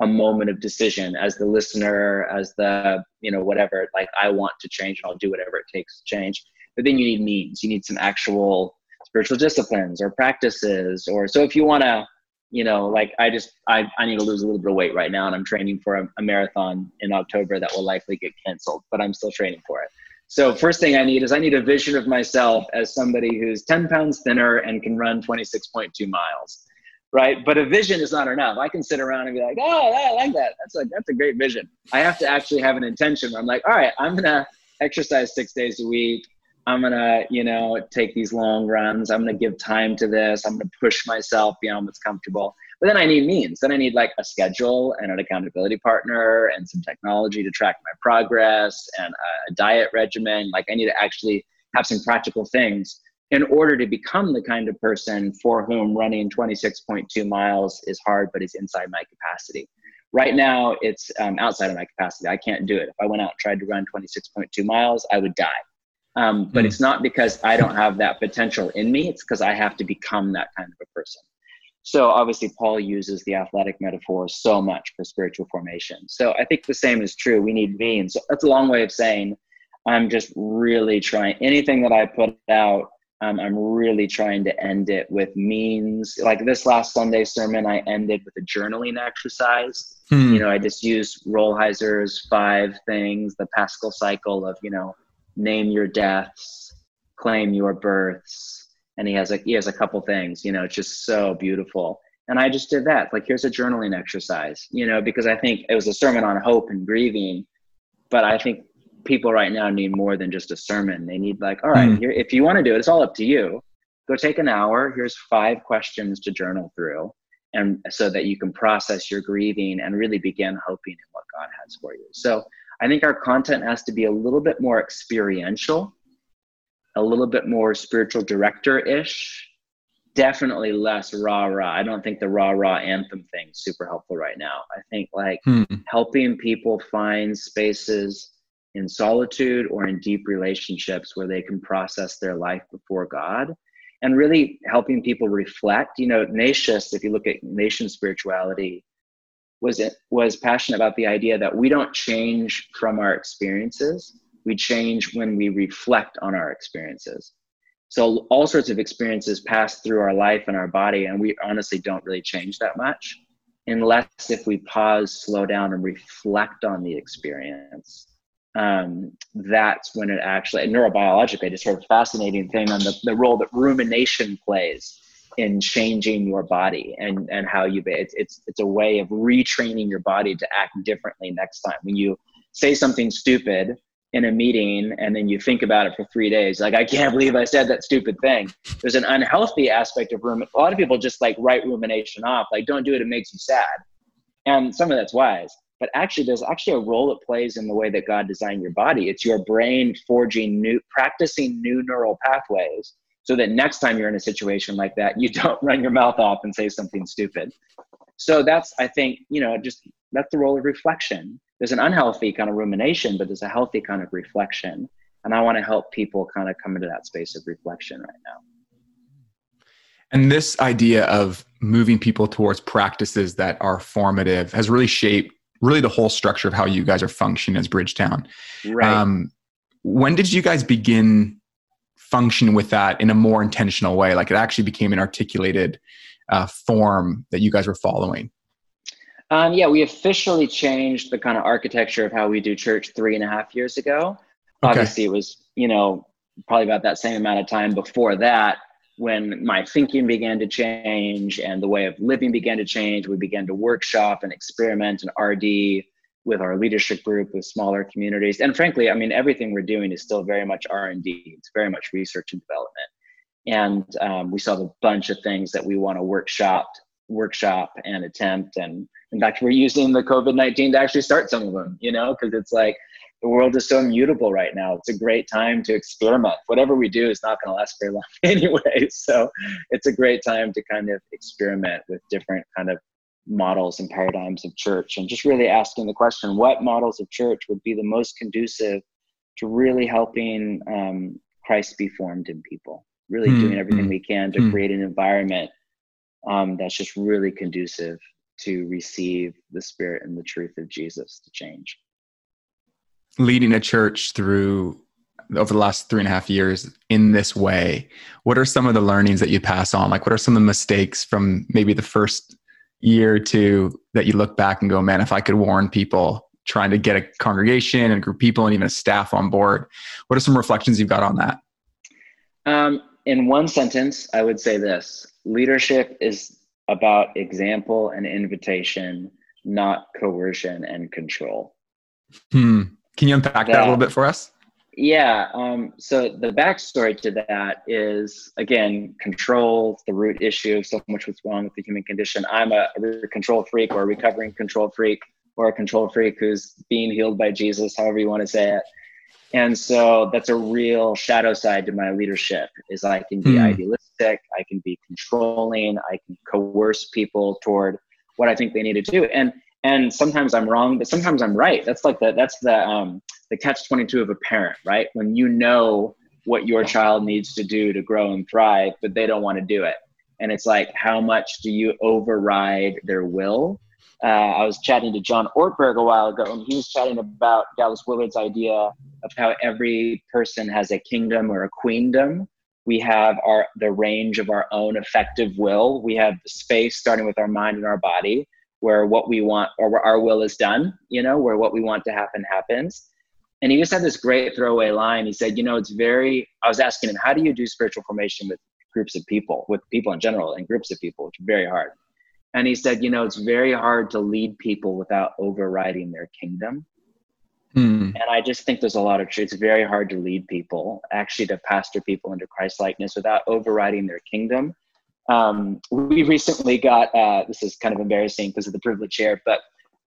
a moment of decision as the listener, as the, you know, whatever, like I want to change and I'll do whatever it takes to change. But then you need means. You need some actual spiritual disciplines or practices. Or so if you want to, you know, like I just, I, I need to lose a little bit of weight right now and I'm training for a, a marathon in October that will likely get canceled, but I'm still training for it. So first thing I need is I need a vision of myself as somebody who's 10 pounds thinner and can run 26.2 miles. Right. But a vision is not enough. I can sit around and be like, oh, I like that. That's like that's a great vision. I have to actually have an intention. I'm like, all right, I'm gonna exercise six days a week. I'm gonna, you know, take these long runs. I'm gonna give time to this. I'm gonna push myself beyond what's comfortable. But then I need means. Then I need like a schedule and an accountability partner and some technology to track my progress and a diet regimen. Like I need to actually have some practical things in order to become the kind of person for whom running 26.2 miles is hard, but is inside my capacity. Right now, it's um, outside of my capacity. I can't do it. If I went out and tried to run 26.2 miles, I would die. Um, but mm. it's not because I don't have that potential in me. It's because I have to become that kind of a person. So obviously, Paul uses the athletic metaphor so much for spiritual formation. So I think the same is true. We need means. So that's a long way of saying I'm just really trying anything that I put out. Um, I'm really trying to end it with means. Like this last Sunday sermon, I ended with a journaling exercise. Hmm. You know, I just used Rolheiser's five things, the paschal cycle of, you know, name your deaths, claim your births, and he has a he has a couple things you know it's just so beautiful. And i just did that. Like here's a journaling exercise you know because i think it was a sermon on hope and grieving but i think people right now need more than just a sermon. They need like all right mm. here, if you want to do it it's all up to you. Go take an hour here's five questions to journal through and so that you can process your grieving and really begin hoping in what god has for you. So i think our content has to be a little bit more experiential a little bit more spiritual director ish. Definitely less rah rah. I don't think the rah rah anthem thing is super helpful right now. I think like hmm. helping people find spaces in solitude or in deep relationships where they can process their life before God and really helping people reflect. You know, Ignatius, if you look at Ignatian spirituality, was it was passionate about the idea that we don't change from our experiences we change when we reflect on our experiences. So all sorts of experiences pass through our life and our body, and we honestly don't really change that much unless if we pause, slow down, and reflect on the experience. Um, that's when it actually neurobiologically it's sort of fascinating thing on the, the role that rumination plays in changing your body and and how you it's, it's it's a way of retraining your body to act differently next time. When you say something stupid in a meeting and then you think about it for three days like i can't believe i said that stupid thing. There's an unhealthy aspect of rumination a lot of people just like write rumination off like don't do it it makes you sad. And some of that's wise but actually there's actually a role it plays in the way that god designed your body. It's your brain forging new practicing new neural pathways so that next time you're in a situation like that you don't run your mouth off and say something stupid so that's i think you know just that's the role of reflection there's an unhealthy kind of rumination, but there's a healthy kind of reflection. And I want to help people kind of come into that space of reflection right now. And this idea of moving people towards practices that are formative has really shaped really the whole structure of how you guys are functioning as Bridgetown. Right. Um, when did you guys begin function with that in a more intentional way? Like it actually became an articulated uh, form that you guys were following? Um, yeah, we officially changed the kind of architecture of how we do church three and a half years ago. Okay. Obviously, it was, you know, probably about that same amount of time before that when my thinking began to change and the way of living began to change. We began to workshop and experiment and R&D with our leadership group with smaller communities. And frankly, I mean, everything we're doing is still very much R&D. It's very much research and development. And um, we still have a bunch of things that we want to workshop workshop and attempt. And in fact, we're using the COVID 19 to actually start some of them, you know, because it's like the world is so immutable right now. It's a great time to experiment. Whatever we do is not going to last very long anyway. So it's a great time to kind of experiment with different kind of models and paradigms of church and just really asking the question what models of church would be the most conducive to really helping um, Christ be formed in people, really mm, doing everything mm, we can to mm. create an environment um, that's just really conducive to receive the spirit and the truth of Jesus to change. Leading a church through over the last three and a half years in this way, what are some of the learnings that you pass on? Like, what are some of the mistakes from maybe the first year or two that you look back and go, man, if I could warn people trying to get a congregation and a group of people and even a staff on board, what are some reflections you've got on that? Um, in one sentence, I would say this leadership is about example and invitation, not coercion and control. Hmm. Can you unpack that, that a little bit for us? Yeah. Um, so the backstory to that is again control, the root issue of so much what's wrong with the human condition. I'm a, a control freak or a recovering control freak or a control freak who's being healed by Jesus, however you want to say it. And so that's a real shadow side to my leadership is I can be mm. idealistic, I can be controlling, I can coerce people toward what I think they need to do. And and sometimes I'm wrong, but sometimes I'm right. That's like the that's the um the catch 22 of a parent, right? When you know what your child needs to do to grow and thrive, but they don't want to do it. And it's like, how much do you override their will? Uh, I was chatting to John Ortberg a while ago, and he was chatting about Dallas Willard's idea of how every person has a kingdom or a queendom. We have our the range of our own effective will. We have the space starting with our mind and our body, where what we want or where our will is done. You know, where what we want to happen happens. And he just had this great throwaway line. He said, "You know, it's very." I was asking him, "How do you do spiritual formation with groups of people, with people in general, and groups of people, which is very hard." And he said, you know, it's very hard to lead people without overriding their kingdom. Mm. And I just think there's a lot of truth. It's very hard to lead people, actually, to pastor people into Christ likeness without overriding their kingdom. Um, we recently got uh, this is kind of embarrassing because of the privilege here, but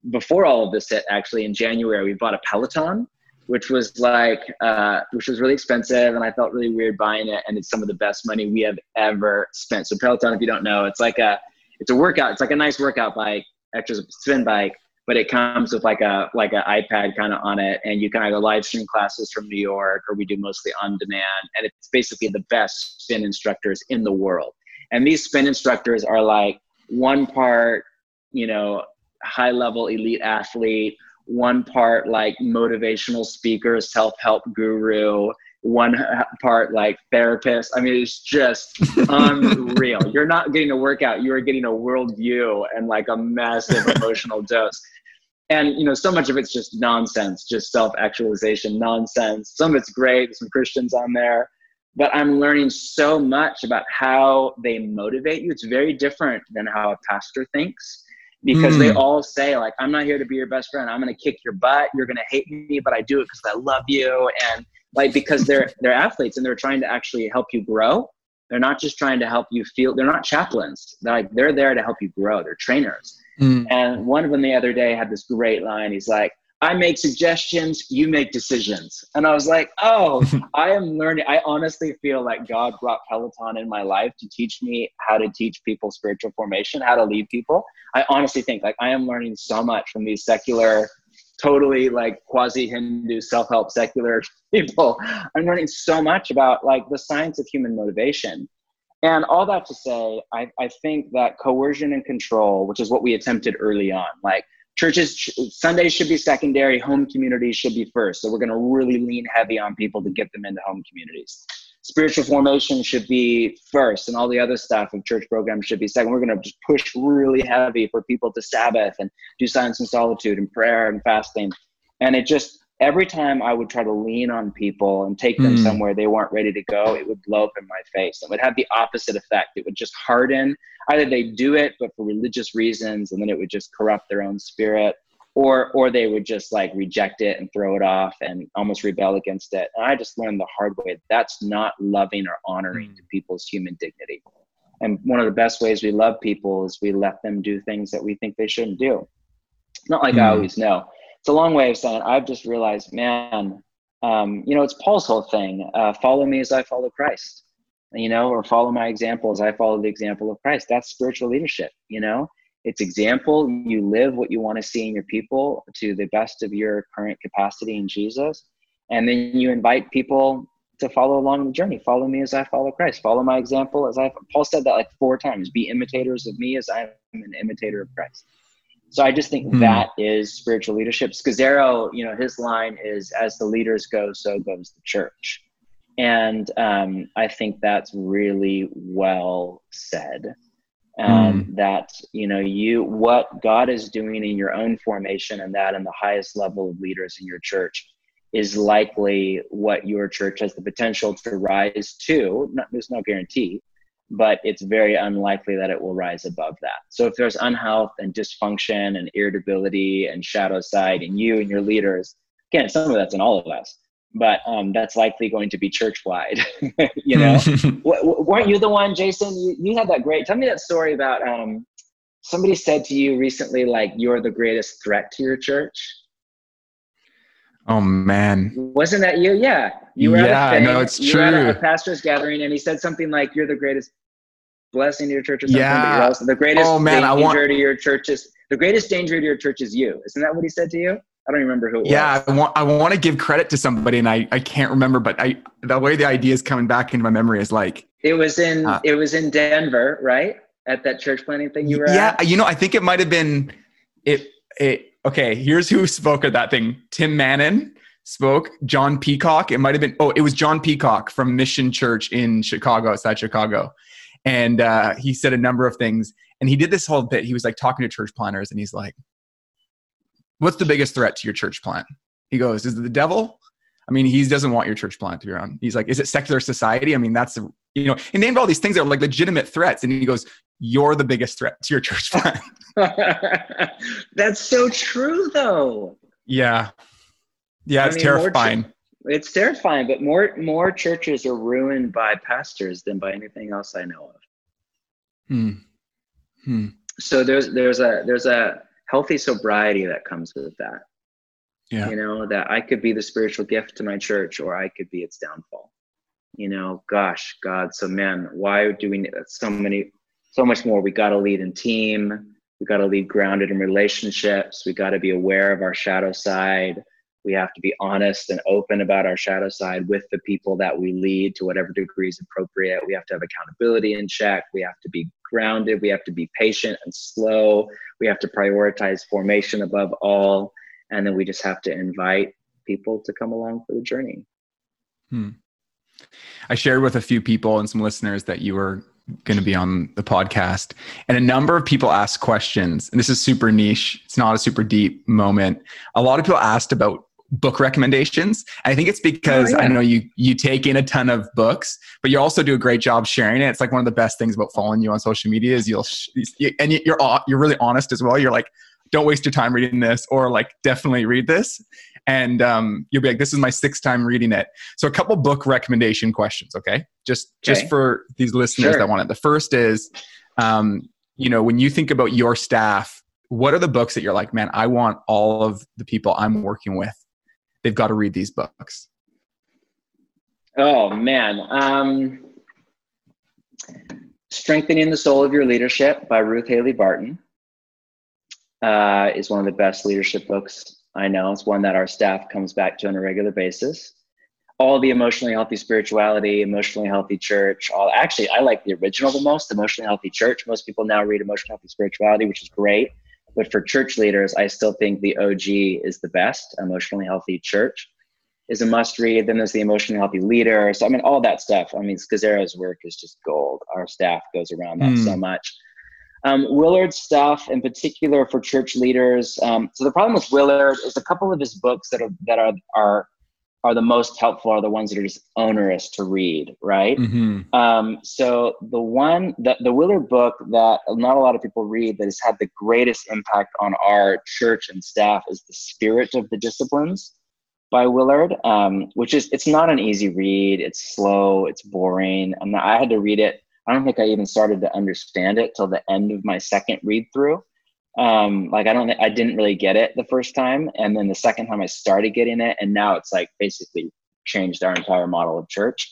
before all of this hit, actually in January, we bought a Peloton, which was like, uh, which was really expensive, and I felt really weird buying it. And it's some of the best money we have ever spent. So Peloton, if you don't know, it's like a it's a workout. It's like a nice workout bike, extra spin bike, but it comes with like a like an iPad kind of on it, and you can either live stream classes from New York or we do mostly on demand. And it's basically the best spin instructors in the world. And these spin instructors are like one part, you know, high level elite athlete, one part like motivational speaker, self help guru, one part like therapist. I mean, it's just unreal. You're not getting a workout, you are getting a worldview and like a massive emotional dose. And you know, so much of it's just nonsense, just self-actualization nonsense. Some of it's great, some Christians on there, but I'm learning so much about how they motivate you. It's very different than how a pastor thinks because mm. they all say like i'm not here to be your best friend. I'm going to kick your butt. You're going to hate me but i do it because i love you. And like because they're they're athletes and they're trying to actually help you grow. They're not just trying to help you feel they're not chaplains. They're like they're there to help you grow. They're trainers. Mm. and one of them the other day had this great line. He's like i make suggestions you make decisions and i was like oh i am learning i honestly feel like god brought peloton in my life to teach me how to teach people spiritual formation how to lead people i honestly think like i am learning so much from these secular totally like quasi Hindu self help secular people. I'm learning so much about like the science of human motivation. And all that to say, I, I think that coercion and control, which is what we attempted early on, like churches, Sundays should be secondary, home communities should be first. So we're going to really lean heavy on people to get them into home communities. Spiritual formation should be first and all the other stuff of church programs should be second. We're going to just push really heavy for people to sabbath and do silence and solitude and prayer and fasting. And it just every time i would try to lean on people and take them mm. somewhere they weren't ready to go it would blow up in my face it would have the opposite effect it would just harden either they do it but for religious reasons and then it would just corrupt their own spirit or or they would just like reject it and throw it off and almost rebel against it and i just learned the hard way that's not loving or honoring mm. to people's human dignity And one of the best ways we love people is we let them do things that we think they shouldn't do. Not like mm. I hmm. always know. It's a long way of saying I've just realized, man, um, you know, it's Paul's whole thing. Uh, follow me as I follow Christ, you know, or follow my example as I follow the example of Christ. That's spiritual leadership, you know. It's example. You live what you want to see in your people to the best of your current capacity in Jesus. And then you invite people to follow along the journey. Follow me as I follow Christ. Follow my example as I. Paul said that like four times. Be imitators of me as I am an imitator of Christ. So I just think hmm. that is spiritual leadership. Scazzero, you know, his line is, "As the leaders go, so goes the church," and um, I think that's really well said. Um, mm. That you know, you what God is doing in your own formation, and that in the highest level of leaders in your church is likely what your church has the potential to rise to. Not, there's no guarantee, but it's very unlikely that it will rise above that. So if there's unhealth and dysfunction and irritability and shadow side in you and your leaders, again, some of that's in all of us, but um, that's likely going to be church wide. you know, w- weren't you the one, Jason? You, you had that great. Tell me that story about um, somebody said to you recently, like you're the greatest threat to your church. Oh man, wasn't that you? Yeah, you were. Yeah, at a no, it's you true. Were at a pastor's gathering, and he said something like, "You're the greatest blessing to your church," or something. Yeah. Also, the greatest oh, man, danger want- to your church is the greatest danger to your church is you. Isn't that what he said to you? I don't remember who. yeah, was. I want I want to give credit to somebody, and I I can't remember, but I the way the idea is coming back into my memory is like it was in uh, it was in Denver, right? At that church planting thing you were yeah, at? you know, I think it might have been it it okay, here's who spoke at that thing. Tim Mannon spoke. John Peacock. It might have been, oh, it was John Peacock from Mission Church in Chicago, outside Chicago. And uh, he said a number of things. And he did this whole bit. He was like talking to church planners and he's like, What's the biggest threat to your church plant? He goes, Is it the devil? I mean, he doesn't want your church plant to be around. He's like, Is it secular society? I mean, that's, the, you know, he named all these things that are like legitimate threats. And he goes, You're the biggest threat to your church plant. that's so true, though. Yeah. Yeah, it's I mean, terrifying. it's terrifying, but more more churches are ruined by pastors than by anything else I know of. Hmm. Hmm. So there's there's a there's a healthy sobriety that comes with that. Yeah. You know, that I could be the spiritual gift to my church or I could be its downfall. You know, gosh, God, so man, why do we need so many so much more? We gotta lead in team, we gotta lead grounded in relationships, we gotta be aware of our shadow side we have to be honest and open about our shadow side with the people that we lead to whatever degree is appropriate. We have to have accountability in check. We have to be grounded. We have to be patient and slow. We have to prioritize formation above all. And then we just have to invite people to come along for the journey. Hmm. I shared with a few people and some listeners that you were going to be on the podcast and a number of people asked questions and this is super niche it's not a super deep moment a lot of people asked about book recommendations. I think it's because oh, yeah. I know you you take in a ton of books, but you also do a great job sharing it. It's like one of the best things about following you on social media is you'll sh- and you're you're really honest as well. You're like, don't waste your time reading this, or like definitely read this, and um, you'll be like, this is my sixth time reading it. So a couple book recommendation questions, okay? Just okay. just for these listeners sure. that want it. The first is, um, you know, when you think about your staff. What are the books that you're like, man, I want all of the people I'm working with they've got to read these books? Oh man, um, Strengthening the Soul of Your Leadership by Ruth Haley Barton uh, is one of the best leadership books I know. It's one that our staff comes back to on a regular basis. All the emotionally healthy spirituality, emotionally healthy church. All actually, I like the original the most. Emotionally healthy church. Most people now read emotionally healthy spirituality, which is great. But for church leaders, I still think the OG is the best. Emotionally healthy church is a must read. Then there's the emotionally healthy leader. So I mean, all that stuff. I mean, Scazzero's work is just gold. Our staff goes around that mm. so much. Um, Willard's stuff, in particular for church leaders. Um, so the problem with Willard is a couple of his books that are that are are are the most helpful are the ones that are just onerous to read, right? Mm-hmm. Um, so the one, the, the Willard book that not a lot of people read that has had the greatest impact on our church and staff is The Spirit of the Disciplines by Willard, um, which is, it's not an easy read. It's slow, it's boring. Not, I had to read it I don't think I even started to understand it till the end of my second read through. Um, like I don't, I didn't really get it the first time, and then the second time I started getting it, and now it's like basically changed our entire model of church.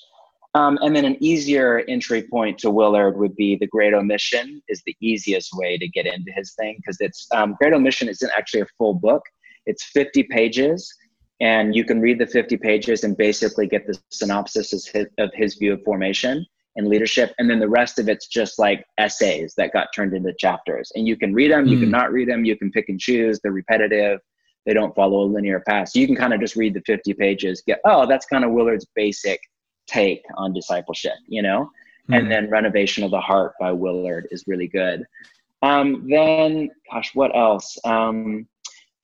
Um, and then an easier entry point to Willard would be the Great Omission is the easiest way to get into his thing because it's um, Great Omission isn't actually a full book. It's 50 pages and you can read the 50 pages and basically get the synopsis of his, of his view of formation and leadership. And then the rest of it's just like essays that got turned into chapters and you can read them, mm. you can hmm. not read them, you can pick and choose. They're repetitive. They don't follow a linear path. So you can kind of just read the 50 pages, get, oh, that's kind of Willard's basic take on discipleship, you know? Mm-hmm. And then Renovation of the Heart by Willard is really good. Um, then, gosh, what else? Um,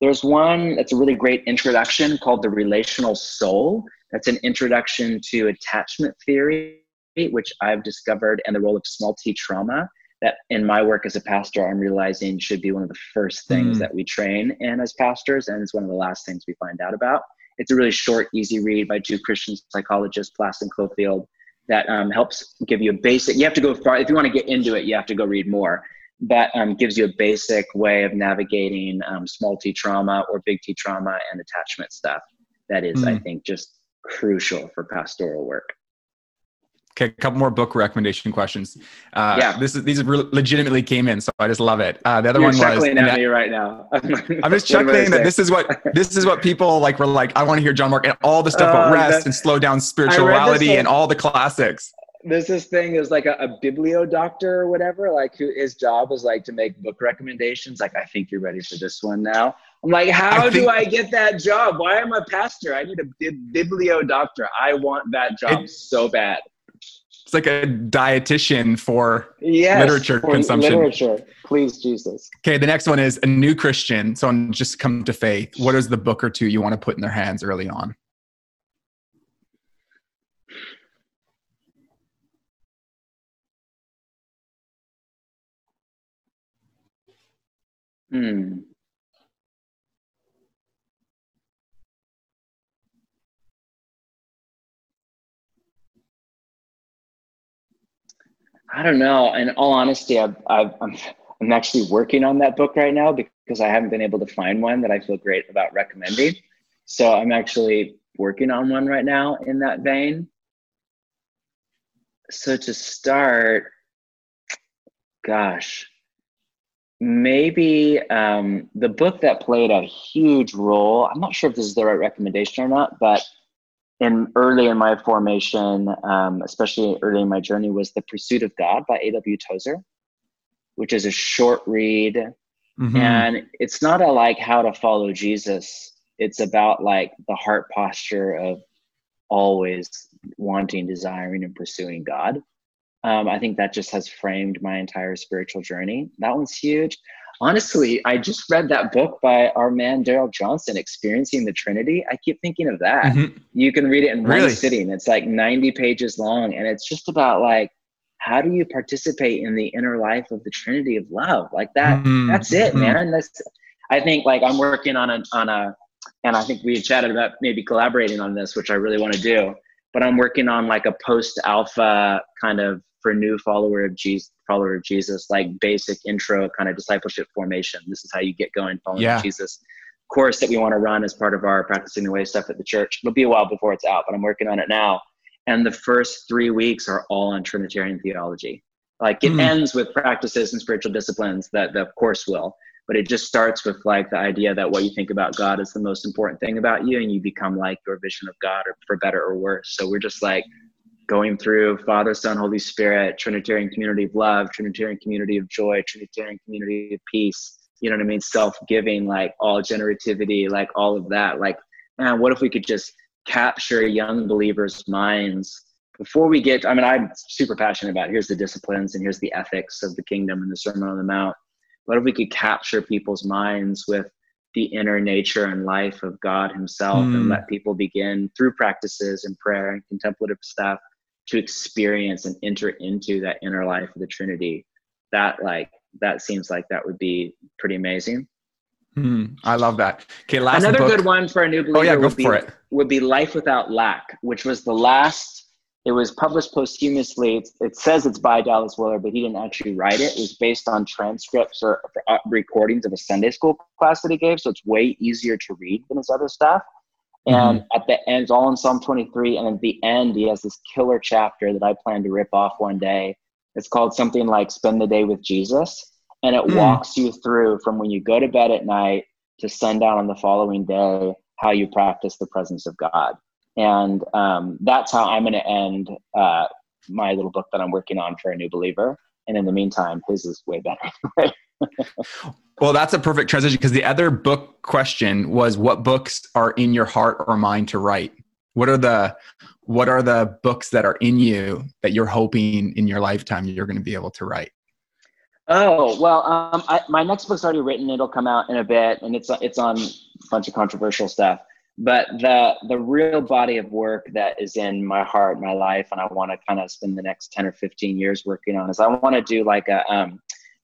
there's one that's a really great introduction called The Relational Soul. That's an introduction to attachment theory, which I've discovered, and the role of small t trauma. That in my work as a pastor, I'm realizing should be one of the first things mm. that we train in as pastors, and it's one of the last things we find out about. It's a really short, easy read by two Christian psychologists, Plass and Cofield, that um, helps give you a basic. You have to go far if you want to get into it. You have to go read more. That um, gives you a basic way of navigating um, small T trauma or big T trauma and attachment stuff. That is, mm. I think, just crucial for pastoral work. Okay, a couple more book recommendation questions. Uh, yeah, this is these legitimately came in, so I just love it. Uh, the other You're one was at me right now. I'm just chuckling that this is what this is what people like. Were like, I want to hear John Mark and all the stuff about uh, rest and slow down spirituality and all the classics. There's this thing is like a, a biblio doctor or whatever, like who his job is like to make book recommendations. Like, I think you're ready for this one now. I'm like, how I do I get that job? Why am I a pastor? I need a biblio doctor. I want that job it, so bad. It's like a dietitian for yes, literature for consumption. Literature, please, Jesus. Okay, the next one is a new Christian, someone just come to faith. What is the book or two you want to put in their hands early on? Hmm. I don't know. In all honesty, I've, I've, I'm I'm actually working on that book right now because I haven't been able to find one that I feel great about recommending. So I'm actually working on one right now in that vein. So to start, gosh, maybe um, the book that played a huge role. I'm not sure if this is the right recommendation or not, but in early in my formation, um, especially early in my journey, was The Pursuit of God by A.W. Tozer, which is a short read. Mm-hmm. And it's not a like how to follow Jesus. It's about like the heart posture of always wanting, desiring, and pursuing God. Um, I think that just has framed my entire spiritual journey. That one's huge honestly, I just read that book by our man Darrell Johnson, Experiencing the Trinity. I keep thinking of that. Mm-hmm. You can read it in really? one sitting. It's like 90 pages long, and it's just about like how do you participate in the inner life of the Trinity of love? Like that. Mm-hmm. That's it, mm-hmm. man. That's. I think like I'm working on a on a, and I think we had chatted about maybe collaborating on this, which I really want to do. But I'm working on like a post alpha kind of for a new follower of Jesus, follower of Jesus, like basic intro kind of discipleship formation. This is how you get going following yeah. Jesus course that we want to run as part of our practicing the way stuff at the church. It'll be a while before it's out, but I'm working on it now. And the first three weeks are all on Trinitarian theology. Like it mm. ends with practices and spiritual disciplines that the course will, but it just starts with like the idea that what you think about God is the most important thing about you, and you become like your vision of God, or for better or worse. So we're just like going through Father, Son, Holy Spirit, Trinitarian community of love, Trinitarian community of joy, Trinitarian community of peace. You know what I mean? Self giving, like all generativity, like all of that. Like, man, what if we could just capture young believers' minds before we get? I mean, I'm super passionate about here's the disciplines and here's the ethics of the kingdom and the Sermon on the Mount. What if we could capture people's minds with the inner nature and life of God Himself mm. and let people begin through practices and prayer and contemplative stuff to experience and enter into that inner life of the Trinity, that like that seems like that would be pretty amazing. Mm, I love that. Okay, last another book. good one for a new believer. Oh yeah, go would for be, it. Would be Life Without Lack, which was the last it was published posthumously. It's, it says it's by Dallas Willard, but he didn't actually write it. It was based on transcripts or, or recordings of a Sunday school class that he gave, so it's way easier to read than his other stuff. And mm-hmm. at the end, it's all in Psalm 23. And at the end, he has this killer chapter that I plan to rip off one day. It's called something like Spend the Day with Jesus. And it mm. walks you through from when you go to bed at night to sundown on the following day, how you practice the presence of God. And um, that's how I'm going to end uh, my little book that I'm working on for a new believer. And in the meantime, his is way better. well, that's a perfect transition because the other book question was what books are in your heart or mind to write? What are the what are the books that are in you that you're hoping in your lifetime you're going to be able to write? Oh well, um, I, my next book's already written. It'll come out in a bit, and it's it's on a bunch of controversial stuff. But the the real body of work that is in my heart, my life, and I want to kind of spend the next ten or fifteen years working on is I want to do like a um,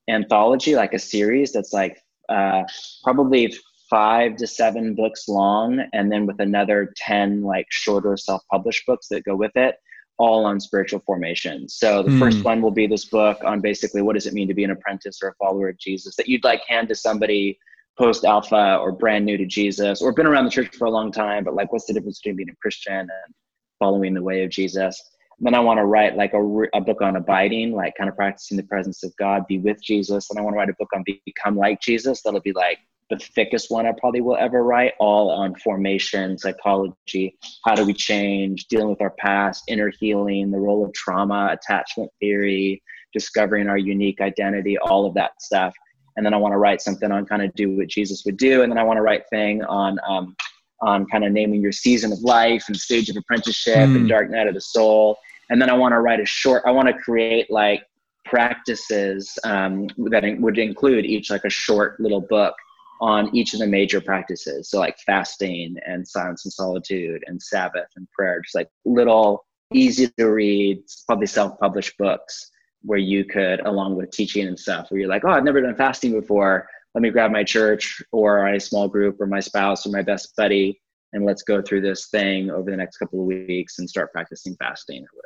anthology, like a series that's like uh, probably five to seven books long, and then with another ten like shorter self published books that go with it all on spiritual formation. So the mm. first one will be this book on basically what does it mean to be an apprentice or a follower of Jesus that you'd like hand to somebody post alpha or brand new to Jesus or been around the church for a long time, but like what's the difference between being a Christian and following the way of Jesus? Then I want to write like a, a book on abiding, like kind of practicing the presence of God, be with Jesus. And I want to write a book on become like Jesus. That'll be like the thickest one I probably will ever write, all on formation, psychology, how do we change, dealing with our past, inner healing, the role of trauma, attachment theory, discovering our unique identity, all of that stuff. And then I want to write something on kind of do what Jesus would do. And then I want to write thing on um, on kind of naming your season of life and stage of apprenticeship mm. and hmm. dark night of the soul. And then I want to write a short. I want to create like practices um, that would include each like a short little book on each of the major practices. So like fasting and silence and solitude and Sabbath and prayer, just like little easy to read, probably self-published books where you could, along with teaching and stuff, where you're like, oh, I've never done fasting before. Let me grab my church or a small group or my spouse or my best buddy and let's go through this thing over the next couple of weeks and start practicing fasting or.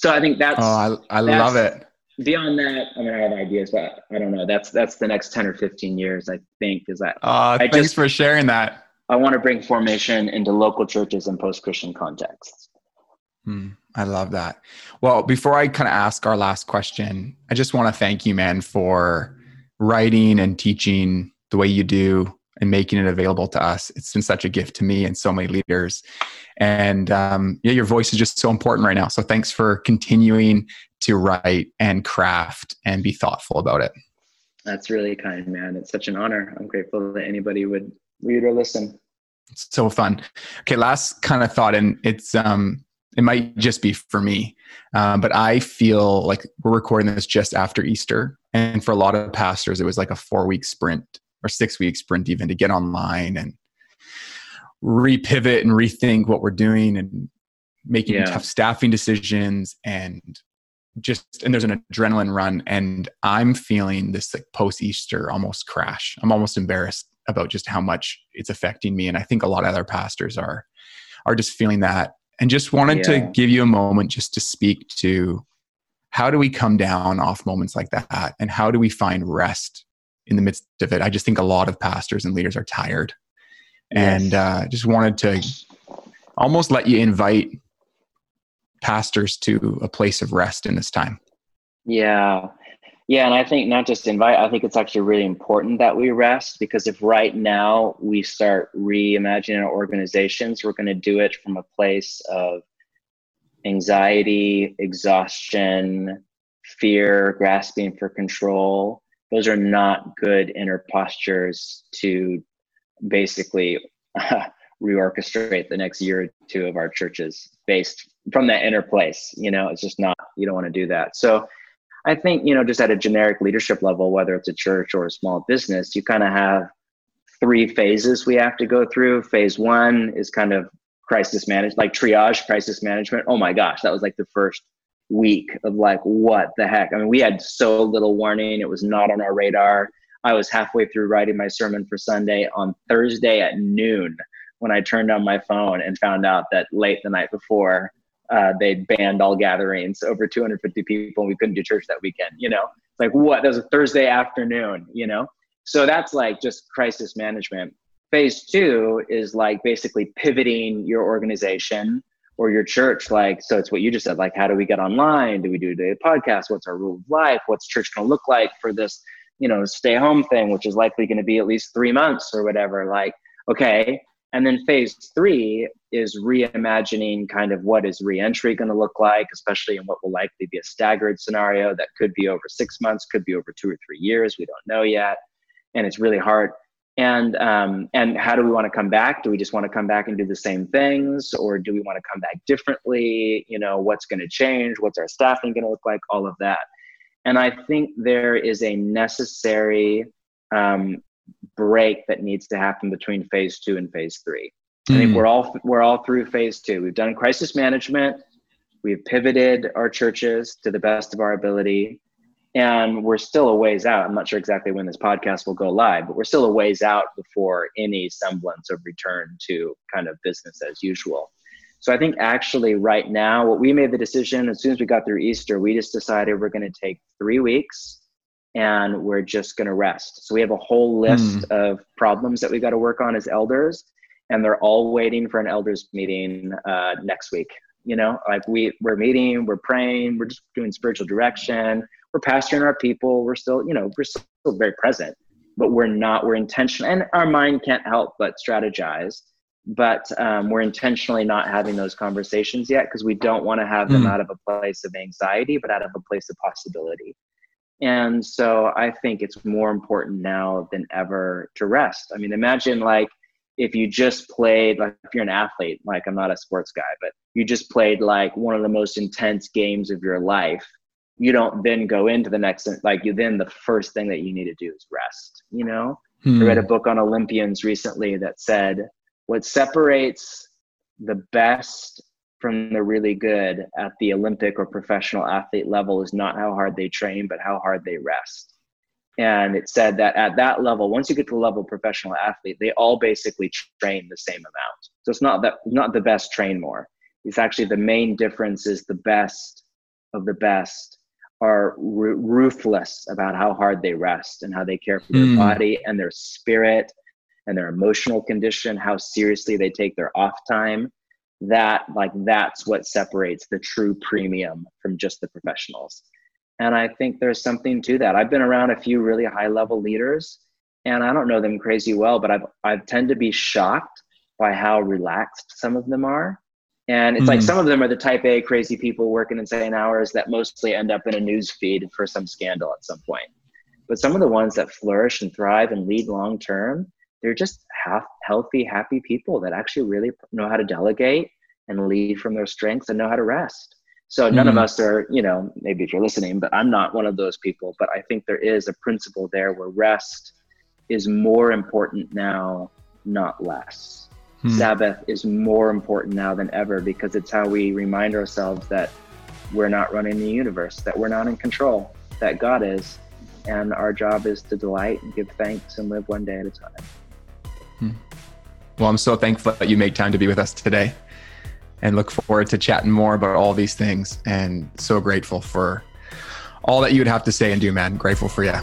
So I think that's Oh, I, I that's, love it beyond that, I mean, I have ideas, but I don't know. That's that's the next ten or fifteen years. I think is that. Uh, I thanks just, for sharing that. I want to bring formation into local churches and post-Christian contexts. Hmm, I love that. Well, before I kind of ask our last question, I just want to thank you, man, for writing and teaching the way you do and making it available to us. It's been such a gift to me and so many leaders. And um, yeah, your voice is just so important right now. So thanks for continuing to write and craft and be thoughtful about it. That's really kind, man. It's such an honor. I'm grateful that anybody would read or listen. It's so fun. Okay, last kind of thought, and it's um, it might just be for me, um, but I feel like we're recording this just after Easter, and for a lot of pastors, it was like a four week sprint or six week sprint even to get online and repivot and rethink what we're doing and making yeah. tough staffing decisions and just and there's an adrenaline run and i'm feeling this like post easter almost crash i'm almost embarrassed about just how much it's affecting me and i think a lot of other pastors are are just feeling that and just wanted yeah. to give you a moment just to speak to how do we come down off moments like that and how do we find rest in the midst of it i just think a lot of pastors and leaders are tired yes. and uh, just wanted to almost let you invite pastors to a place of rest in this time. Yeah. Yeah, and I think not just invite, I think it's actually really important that we rest because if right now we start reimagining our organizations, we're going to do it from a place of anxiety, exhaustion, fear, grasping for control. Those are not good inner postures to basically reorchestrate the next year or two of our churches based from that inner place. You know, it's just not, you don't want to do that. So I think, you know, just at a generic leadership level, whether it's a church or a small business, you kind of have three phases we have to go through. Phase one is kind of crisis management, like triage crisis management. Oh my gosh, that was like the first week of like, what the heck? I mean, we had so little warning. It was not on our radar. I was halfway through writing my sermon for Sunday on Thursday at noon when I turned on my phone and found out that late the night before uh, they banned all gatherings over 250 people and we couldn't do church that weekend you know like what that was a thursday afternoon you know so that's like just crisis management phase two is like basically pivoting your organization or your church like so it's what you just said like how do we get online do we do a podcast what's our rule of life what's church going to look like for this you know stay home thing which is likely going to be at least three months or whatever like okay and then phase three is reimagining kind of what is reentry going to look like, especially in what will likely be a staggered scenario that could be over six months, could be over two or three years. We don't know yet, and it's really hard. And um, and how do we want to come back? Do we just want to come back and do the same things, or do we want to come back differently? You know, what's going to change? What's our staffing going to look like? All of that. And I think there is a necessary um, break that needs to happen between phase two and phase three. Mm. I think hmm. we're all we're all through phase two. We've done crisis management. We've pivoted our churches to the best of our ability, and we're still a ways out. I'm not sure exactly when this podcast will go live, but we're still a ways out before any semblance of return to kind of business as usual. So I think actually right now, what we made the decision as soon as we got through Easter, we just decided we're going to take three weeks and we're just going to rest. So we have a whole list mm. of problems that we got to work on as elders, and they're all waiting for an elders meeting uh, next week. You know, like we we're meeting, we're praying, we're just doing spiritual direction, we're pastoring our people, we're still, you know, we're still very present, but we're not. We're intentional, and our mind can't help but strategize. But um, we're intentionally not having those conversations yet because we don't want to have them mm. out of a place of anxiety, but out of a place of possibility. And so I think it's more important now than ever to rest. I mean, imagine like if you just played, like if you're an athlete, like I'm not a sports guy, but you just played like one of the most intense games of your life. You don't then go into the next, like you then the first thing that you need to do is rest, you know? Hmm. I read a book on Olympians recently that said what separates the best from the really good at the Olympic or professional athlete level is not how hard they train, but how hard they rest. And it said that at that level, once you get to the level of professional athlete, they all basically train the same amount. So it's not that not the best train more. It's actually the main difference is the best of the best are r- ruthless about how hard they rest and how they care for their mm. body and their spirit and their emotional condition, how seriously they take their off time. That like that's what separates the true premium from just the professionals. And i think there's something to that. I've been around a few really high level leaders and i don't know them crazy well but i've i tend to be shocked by how relaxed some of them are and it's mm. like some of them are the type a crazy people working insane hours that mostly end up in a news feed for some scandal at some point but some of the ones that flourish and thrive and lead long term they're just half healthy, happy people that actually really know how to delegate and lead from their strengths and know how to rest. So none mm-hmm. of us are, you know, maybe if you're listening, but I'm not one of those people. But I think there is a principle there where rest is more important now, not less. Mm-hmm. Sabbath is more important now than ever because it's how we remind ourselves that we're not running the universe, that we're not in control, that God is. And our job is to delight and give thanks and live one day at a time. Hmm. Well, I'm so thankful that you made time to be with us today and look forward to chatting more about all these things. And so grateful for all that you would have to say and do, man. Grateful for you.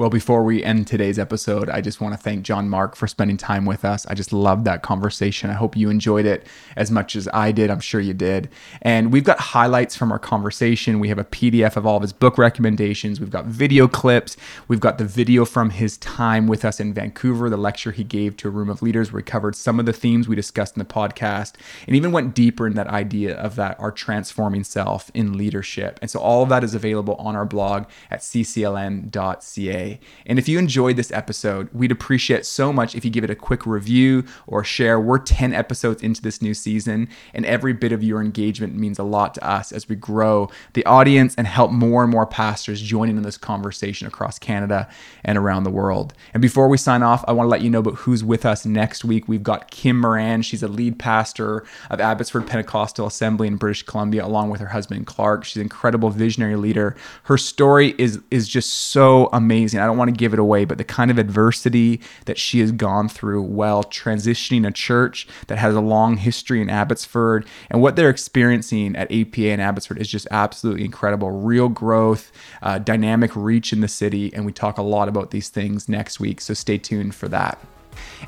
Well, before we end today's episode, I just want to thank John Mark for spending time with us. I just loved that conversation. I hope you enjoyed it as much as I did. I'm sure you did. And we've got highlights from our conversation. We have a PDF of all of his book recommendations. We've got video clips. We've got the video from his time with us in Vancouver, the lecture he gave to a room of leaders We covered some of the themes we discussed in the podcast and even went deeper in that idea of that our transforming self in leadership. And so all of that is available on our blog at ccln.ca. And if you enjoyed this episode, we'd appreciate so much if you give it a quick review or share. We're 10 episodes into this new season, and every bit of your engagement means a lot to us as we grow the audience and help more and more pastors join in this conversation across Canada and around the world. And before we sign off, I want to let you know about who's with us next week. We've got Kim Moran. She's a lead pastor of Abbotsford Pentecostal Assembly in British Columbia, along with her husband Clark. She's an incredible visionary leader. Her story is is just so amazing. I don't want to give it away, but the kind of adversity that she has gone through while transitioning a church that has a long history in Abbotsford and what they're experiencing at APA in Abbotsford is just absolutely incredible. Real growth, uh, dynamic reach in the city. And we talk a lot about these things next week. So stay tuned for that.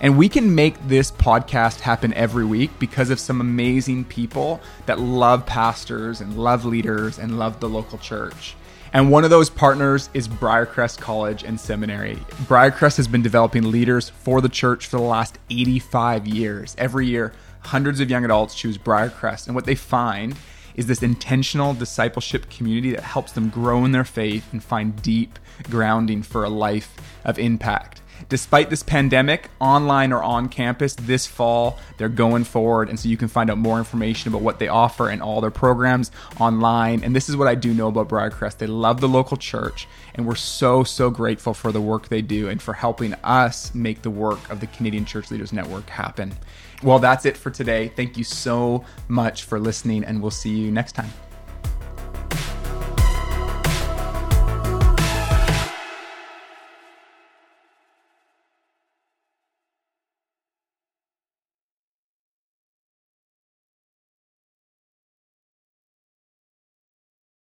And we can make this podcast happen every week because of some amazing people that love pastors and love leaders and love the local church. And one of those partners is Briarcrest College and Seminary. Briarcrest has been developing leaders for the church for the last 85 years. Every year, hundreds of young adults choose Briarcrest. And what they find is this intentional discipleship community that helps them grow in their faith and find deep grounding for a life of impact. Despite this pandemic, online or on campus, this fall, they're going forward. And so you can find out more information about what they offer and all their programs online. And this is what I do know about Briarcrest. They love the local church, and we're so, so grateful for the work they do and for helping us make the work of the Canadian Church Leaders Network happen. Well, that's it for today. Thank you so much for listening, and we'll see you next time.